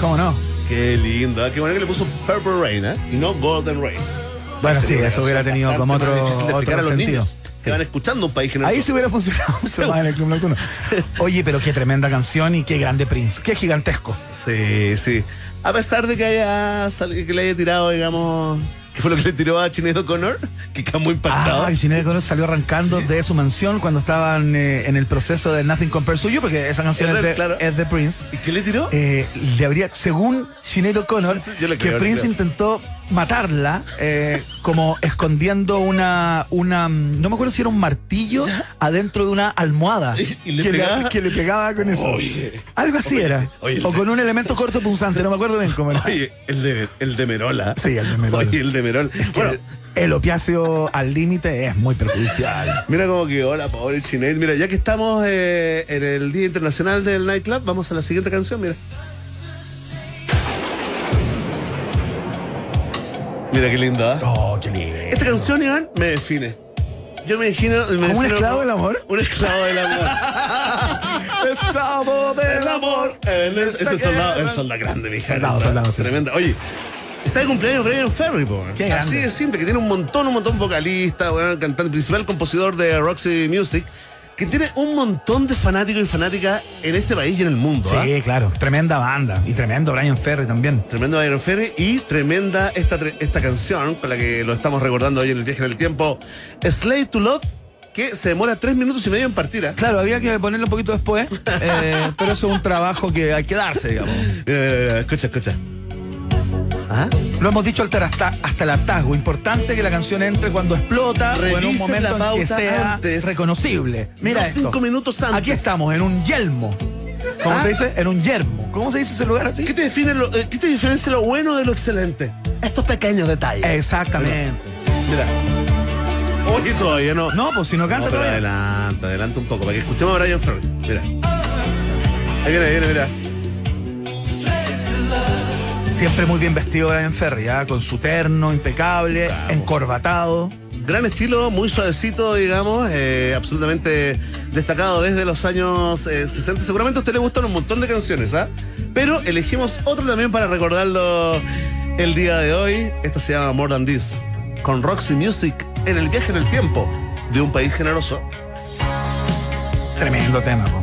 ¿Cómo no? Qué lindo, ¿eh? qué bueno que le puso Purple Rain, ¿eh? Y no Golden Rain. Bueno, sí, eso hubiera tenido como otro, más difícil de explicar otro a los sentido. niños que van escuchando un país generoso. Ahí se hubiera funcionado (laughs) mucho más en el Club Nocturno. (laughs) Oye, pero qué tremenda canción y qué grande Prince. Qué gigantesco. Sí, sí. A pesar de que haya que le haya tirado, digamos, que fue lo que le tiró a Chinedo Connor, (laughs) que quedó muy impactado. Ah, y Sinead O'Connor salió arrancando de su mansión cuando estaban eh, en el proceso de Nothing Compares to You, porque esa canción Es es, de- claro. es de Prince. ¿Y qué le tiró? Eh, le habría, según Sinead O'Connor, Sí, sí, que creo, Prince intentó matarla, eh, como escondiendo una, una, no me acuerdo si era un martillo adentro de una almohada ¿Y le que, le, que le pegaba con eso. Oye. Algo así Oye, era. oye. o con un elemento corto punzante, no me acuerdo bien cómo era. Oye, el de, el de Merola. Sí, el de Merol. Oye, el de Merol. Bueno, El opiáceo al límite es muy perjudicial. mira cómo quedó la pobre Chinet. Mira, ya que estamos eh, en el Día Internacional del Nightclub, vamos a la siguiente canción, mira. Mira qué linda. ¿eh? Oh, qué lindo. Esta canción, Iván, me define. Yo me imagino. me ¿Como un esclavo del amor? Un esclavo del amor. (laughs) Esclavo el amor. El, ese Esta soldado, el soldado grande, mi hija. Soldado, soldado, sí. Tremenda. Oye, está de cumpleaños Brian Ferry, po. Qué Así de simple, que tiene un montón, un montón vocalista, weón, cantante principal, compositor de Roxy Music, que tiene un montón de fanáticos y fanáticas en este país y en el mundo. ¿ah? Sí, claro. Tremenda banda. Y tremendo Brian Ferry también. Tremendo Brian Ferry y tremenda esta, esta canción con la que lo estamos recordando hoy en el viaje en el tiempo, Slave to Love, que se demora tres minutos y medio en partir. ¿ah? Claro, había que ponerlo un poquito después, eh, (laughs) pero eso es un trabajo que hay que darse, digamos. Mira, mira, mira, escucha, escucha. ¿Ah? Lo hemos dicho hasta, hasta, el hartazgo. Importante que la canción entre cuando explota o en un momento en que sea antes. reconocible. Mira No esto. cinco minutos antes. Aquí estamos, en un yelmo. ¿Cómo ¿Ah? se dice? En un yermo. ¿Cómo se dice ese lugar así? ¿Qué te, define lo, eh, ¿Qué te diferencia lo bueno de lo excelente? Estos pequeños detalles. Exactamente. Mira. Oye, todavía no. No, pues si no No, canta pero todavía. adelanta, adelanta un poco, para que escuchemos a Brian Ferry. Mira. Ahí viene, ahí viene, mira. Siempre muy bien vestido Brian Ferry, ¿ah? con su terno impecable, encorbatado. Gran estilo, muy suavecito, digamos, eh, absolutamente destacado desde los años eh, 60. Seguramente a usted le gustan un montón de canciones, ¿ah? Pero elegimos otro también para recordarlo el día de hoy. Esta se llama More Than This, con Roxy Music en el viaje en el tiempo de un país generoso. Tremendo tema, po.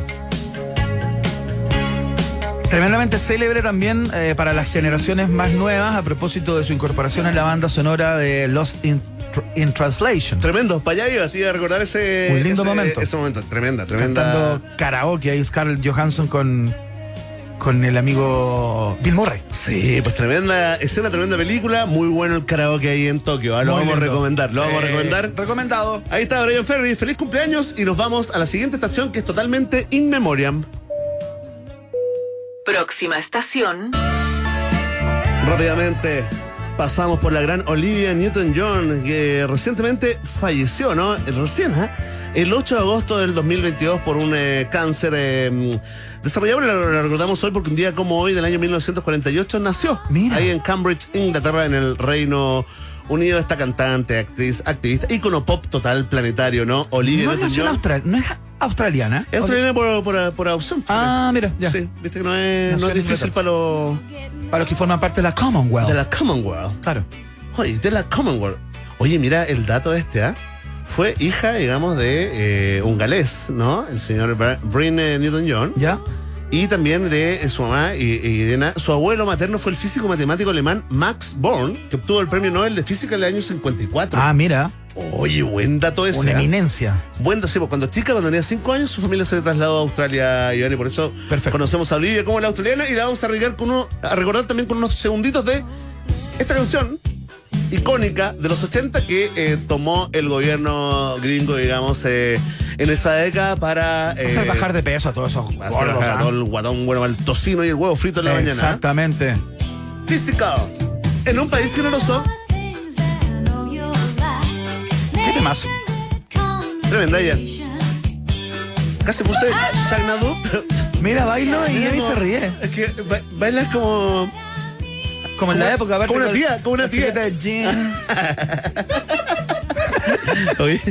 Tremendamente célebre también eh, para las generaciones más nuevas a propósito de su incorporación en la banda sonora de Lost in, in Translation. Tremendo, para allá iba, te iba a recordar ese, Un lindo ese- momento. Ese momento, tremenda, tremenda. Cantando karaoke ahí Scarlett Johansson con, con el amigo Bill Murray. Sí, pues tremenda escena, tremenda película. Muy bueno el karaoke ahí en Tokio. ¿ah? Lo Muy vamos a recomendar, lo vamos a recomendar. Recomendado. Ahí está Brian Ferry, feliz cumpleaños y nos vamos a la siguiente estación que es totalmente in memoriam. Próxima estación. Rápidamente pasamos por la gran Olivia Newton-John que recientemente falleció, ¿no? Recién, ¿ah? El 8 de agosto del 2022 por un eh, cáncer eh, desarrollado, lo, lo recordamos hoy porque un día como hoy del año 1948 nació. Mira. Ahí en Cambridge, Inglaterra, en el Reino Unido, esta cantante, actriz, activista, ícono pop total planetario, ¿no? Olivia No Newton-John. austral, no es australiana. Es australiana por, por, por adopción. Ah, mira, ya. Sí, viste que no es, no es difícil para los Para los que forman parte de la Commonwealth. de la Commonwealth. Claro. Oye, de la Commonwealth. Oye, mira el dato este, ¿ah? Fue hija, digamos, de eh, un galés, ¿no? El señor Bryn eh, Newton-John. ¿Ya? Y también de eh, su mamá y, y de na- su abuelo materno fue el físico matemático alemán Max Born, que obtuvo el premio Nobel de Física en el año 54. Ah, mira. Oye, buen dato ese. Una ¿ah? eminencia. Buen dato, sí, pues, cuando chica, cuando tenía 5 años, su familia se trasladó a Australia, Iván, y por eso Perfecto. conocemos a Olivia como la australiana y la vamos a recordar, con uno, a recordar también con unos segunditos de esta canción icónica de los 80 que eh, tomó el gobierno gringo, digamos, eh, en esa década para eh, Hacer bajar de peso a todos esos hacer bajar a ¿ah? todo el guatón, bueno, el tocino y el huevo frito en la mañana. Exactamente. Physical. En un país generoso, ¿Qué temazo? tremenda ella. Casi puse Shaq Nadu, pero Mira, bailo y Emi se ríe. Es que ba- bailas como. Como en la época, aparte como una con tía, como una la tía. chaqueta de jeans. (laughs) Oye.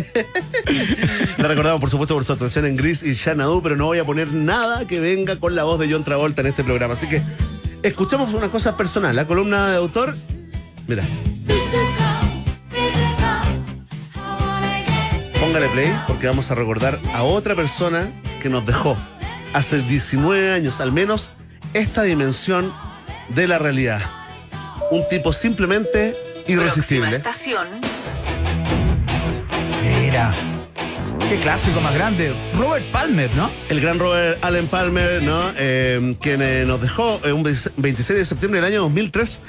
La recordamos, por supuesto, por su actuación en Gris y Xanadu, pero no voy a poner nada que venga con la voz de John Travolta en este programa. Así que escuchamos una cosa personal, la columna de autor. Mira, póngale play porque vamos a recordar a otra persona que nos dejó hace 19 años al menos esta dimensión de la realidad. Un tipo simplemente irresistible. estación. Mira. Qué clásico más grande. Robert Palmer, ¿no? El gran Robert Allen Palmer, ¿no? Eh, quien eh, nos dejó eh, un 26 de septiembre del año 2003.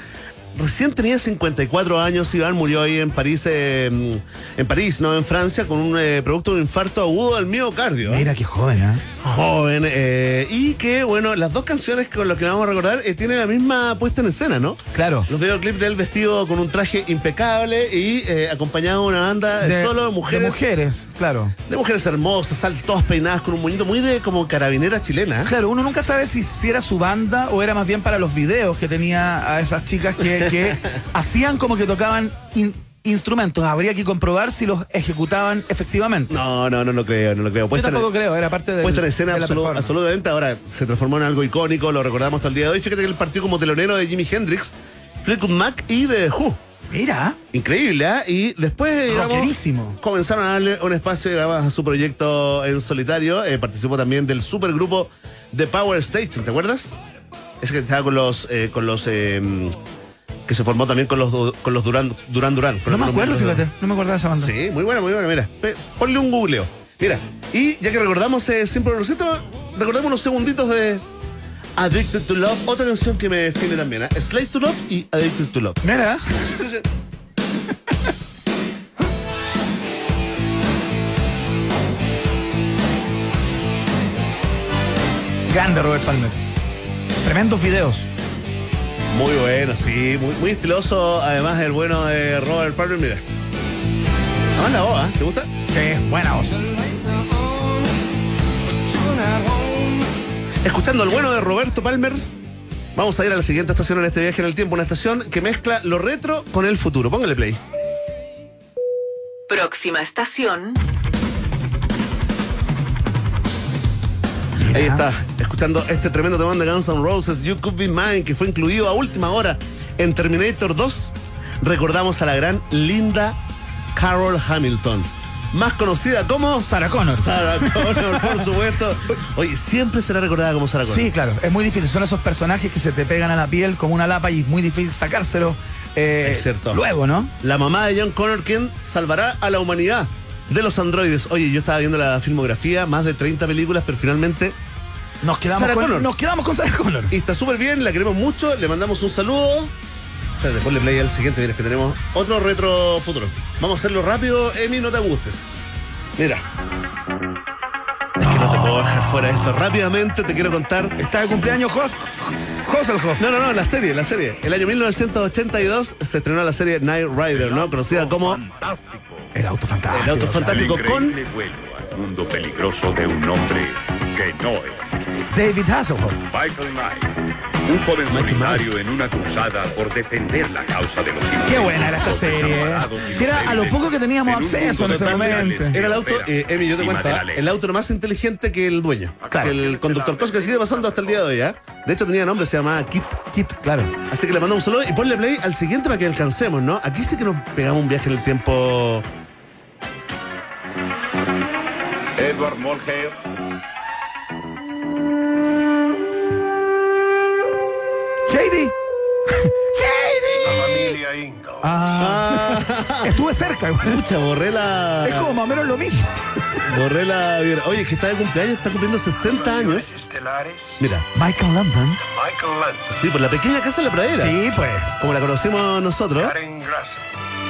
Recién tenía 54 años, Iván murió ahí en París, eh, en París, no en Francia, con un eh, producto de un infarto agudo del miocardio. Mira qué joven, ¿eh? Joven, eh, y que, bueno, las dos canciones con las que vamos a recordar eh, tienen la misma puesta en escena, ¿no? Claro. Los videoclips de él vestido con un traje impecable y eh, acompañado de una banda de, solo de mujeres. De mujeres, claro. De mujeres hermosas, sal- todas peinadas con un moñito muy de como carabinera chilena. Claro, uno nunca sabe si, si era su banda o era más bien para los videos que tenía a esas chicas que, (laughs) que hacían como que tocaban in- instrumentos. Habría que comprobar si los ejecutaban efectivamente. No, no, no lo creo, no lo creo. Yo Puesta en- tampoco creo, era parte de Puesta en escena de absolutamente. Ahora se transformó en algo icónico, lo recordamos hasta el día de hoy. Fíjate que él partió como telonero de Jimi Hendrix, Fleetwood Mac y de Who. Mira, Increíble, ¿ah? Y después digamos, Rockerísimo. comenzaron a darle un espacio digamos, a su proyecto en solitario. Eh, participó también del supergrupo The Power Station, ¿te acuerdas? Ese que estaba con los, eh, con los eh, que se formó también con los con los Durán Durán Durán. no me los acuerdo, de- fíjate, no me acordaba de esa banda. Sí, muy buena, muy buena, mira. Ponle un googleo. Mira, y ya que recordamos eh, Simple Rosito, recordemos unos segunditos de Addicted to Love, otra canción que me define también, ¿eh? Slave to Love y Addicted to Love. Mira, Sí, sí, sí. grande Robert Palmer. Tremendos videos. Muy bueno, sí, muy, muy estiloso. Además, el bueno de Robert Palmer, mira. Además la voz, ¿eh? ¿te gusta? Sí, buena voz. Escuchando el bueno de Roberto Palmer, vamos a ir a la siguiente estación en este viaje en el tiempo, una estación que mezcla lo retro con el futuro. Póngale play. Próxima estación, Ahí está, escuchando este tremendo tema de Guns N' Roses, You Could Be Mine, que fue incluido a última hora en Terminator 2. Recordamos a la gran Linda Carol Hamilton, más conocida como Sarah Connor. Sarah (laughs) Connor, por supuesto. Oye, siempre será recordada como Sarah Connor. Sí, claro, es muy difícil. Son esos personajes que se te pegan a la piel como una lapa y es muy difícil sacárselo eh, Es cierto. luego, ¿no? La mamá de John Connor, quien salvará a la humanidad de los androides. Oye, yo estaba viendo la filmografía, más de 30 películas, pero finalmente Nos quedamos, Sarah con, Connor. nos quedamos con Sarah Connor. Y está súper bien, la queremos mucho, le mandamos un saludo. Espérate, ponle play al siguiente, mira, es que tenemos otro retro futuro. Vamos a hacerlo rápido, Emi, no te angustes. Mira. Es que no te puedo dejar fuera de esto. Rápidamente te quiero contar. Está de cumpleaños Host. Hasselhoff. No, no, no, la serie, la serie. El año 1982 se estrenó la serie Night Rider, ¿no? Conocida como El auto fantástico. El auto fantástico con Increíble vuelo al mundo peligroso de un hombre que no existe. David Hasselhoff. Michael Knight, un joven Michael solitario en una cruzada por defender la causa de los inocentes. Qué buena era esta serie. ¿eh? Que era a lo poco que teníamos acceso en ese momento. Era el auto, eh, Emi, yo te cuento, ¿ah? el auto más inteligente que el dueño. Claro. Que el conductor, cosa que sigue pasando hasta el día de hoy, ¿ah? De hecho tenía nombre, se llamaba Kit. Kit, claro. Así que le mandamos un saludo y ponle play al siguiente para que alcancemos, ¿no? Aquí sí que nos pegamos un viaje en el tiempo. Edward Mulhare, familia Ingalls. Ah, estuve cerca. Pucha, borré la. Es como más o menos lo mismo. Borré la. Oye, que está de cumpleaños, está cumpliendo 60 años. Mira, Michael London. Michael Landon, sí, por la pequeña casa de la pradera. Sí, pues. Como la conocimos nosotros. Karen Grasso,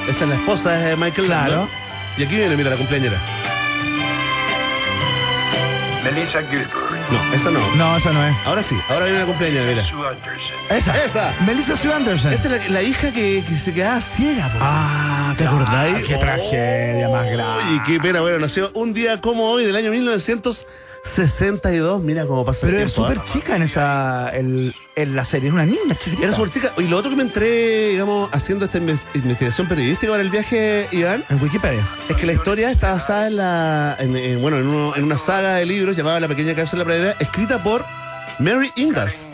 Esa es la esposa de Michael Claro. Landon. Y aquí viene, mira, la cumpleañera. Melissa Gilbert, No, esa no. No, esa no es. Ahora sí, ahora viene la cumpleañera, mira. Sue Anderson, Esa. Esa. Melissa Sue Anderson. Esa es la, la hija que, que se quedaba ciega, po. Ah, ¿Te acordáis? Qué tragedia más grave. Y qué pena, bueno, nació un día como hoy del año 1962. Mira cómo pasa Pero el es tiempo. súper chica en esa en, en la serie, es una niña chiquitita. Era súper chica. Y lo otro que me entré, digamos, haciendo esta inves- investigación periodística para el viaje, Iván, En Wikipedia. es que la historia está basada en la. en- en, bueno, en, uno- en una saga de libros llamada La pequeña casa de la pradera, escrita por Mary Ingalls.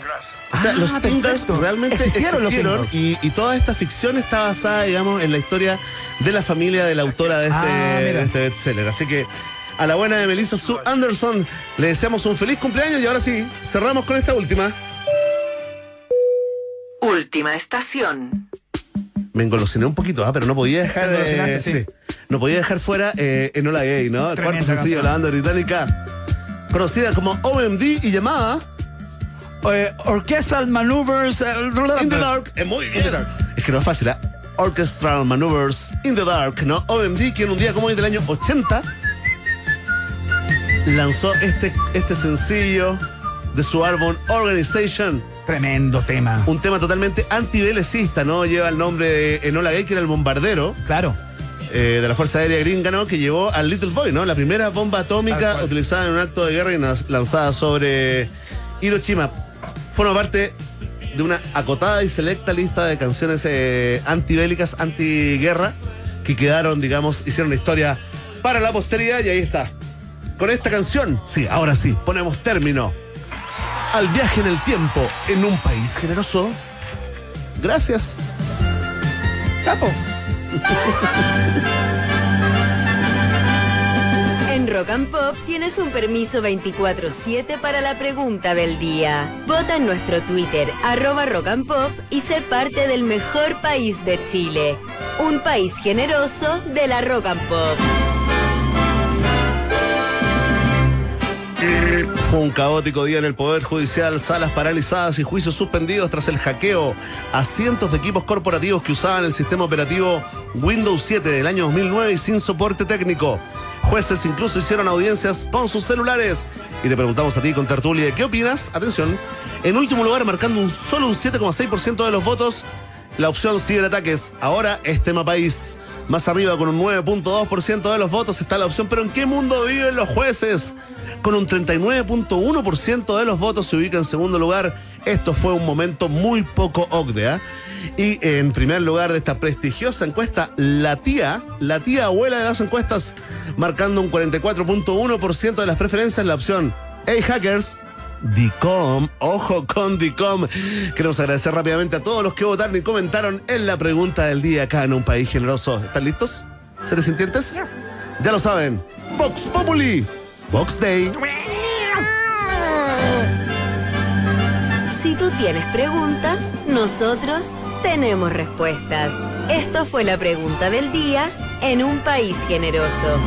O sea, Ah, los. Ingalls realmente Existieron existieron, los y, y toda esta ficción está basada, digamos, en la historia de la familia de la autora de este, Ah, de este bestseller. Así que a la buena de Melissa Sue Anderson le deseamos un feliz cumpleaños y ahora sí, cerramos con esta última. última estación. Me engolosiné un poquito, ah, pero no podía dejar. Eh, sí. sí. No podía dejar fuera eh, Enola Gay, ¿no? El cuarto sencillo de la banda británica. Conocida como OMD y llamada Eh, orchestral Maneuvers. eh, In the Dark. Es muy bien. Es que no es fácil, ¿ah? Orchestral Maneuvers in the Dark, ¿no? OMD, que en un día como hoy del año 80 lanzó este, este sencillo de su álbum Organization. Tremendo tema. Un tema totalmente antibelecista, ¿no? Lleva el nombre de Enola Gay, que era el bombardero Claro. eh, de la Fuerza Aérea Gringa, ¿no? Que llevó al Little Boy, ¿no? La primera bomba atómica utilizada en un acto de guerra y lanzada sobre Hiroshima. Forma parte de una acotada y selecta lista de canciones eh, antibélicas, antiguerra, que quedaron, digamos, hicieron la historia para la posteridad y ahí está. Con esta canción, sí, ahora sí, ponemos término al viaje en el tiempo en un país generoso. Gracias. Capo. (laughs) En Rock and Pop tienes un permiso 24-7 para la pregunta del día. Vota en nuestro Twitter, arroba Rock Pop, y sé parte del mejor país de Chile. Un país generoso de la Rock and Pop. Fue un caótico día en el Poder Judicial, salas paralizadas y juicios suspendidos tras el hackeo a cientos de equipos corporativos que usaban el sistema operativo Windows 7 del año 2009 y sin soporte técnico. Jueces incluso hicieron audiencias con sus celulares. Y te preguntamos a ti con tertulia, ¿qué opinas? Atención, en último lugar, marcando un solo un 7,6% de los votos, la opción ciberataques. Ahora es tema país. Más arriba, con un 9.2% de los votos, está la opción. Pero ¿en qué mundo viven los jueces? Con un 39.1% de los votos se ubica en segundo lugar. Esto fue un momento muy poco OCDE. ¿ah? Y en primer lugar de esta prestigiosa encuesta, la tía, la tía abuela de las encuestas, marcando un 44.1% de las preferencias, la opción Hey Hackers, DICOM, ojo con DICOM. Queremos agradecer rápidamente a todos los que votaron y comentaron en la pregunta del día acá en un país generoso. ¿Están listos? ¿Seres sintientes? Ya lo saben. Vox Populi, Vox Day. Si tú tienes preguntas, nosotros tenemos respuestas. Esto fue la pregunta del día en un país generoso.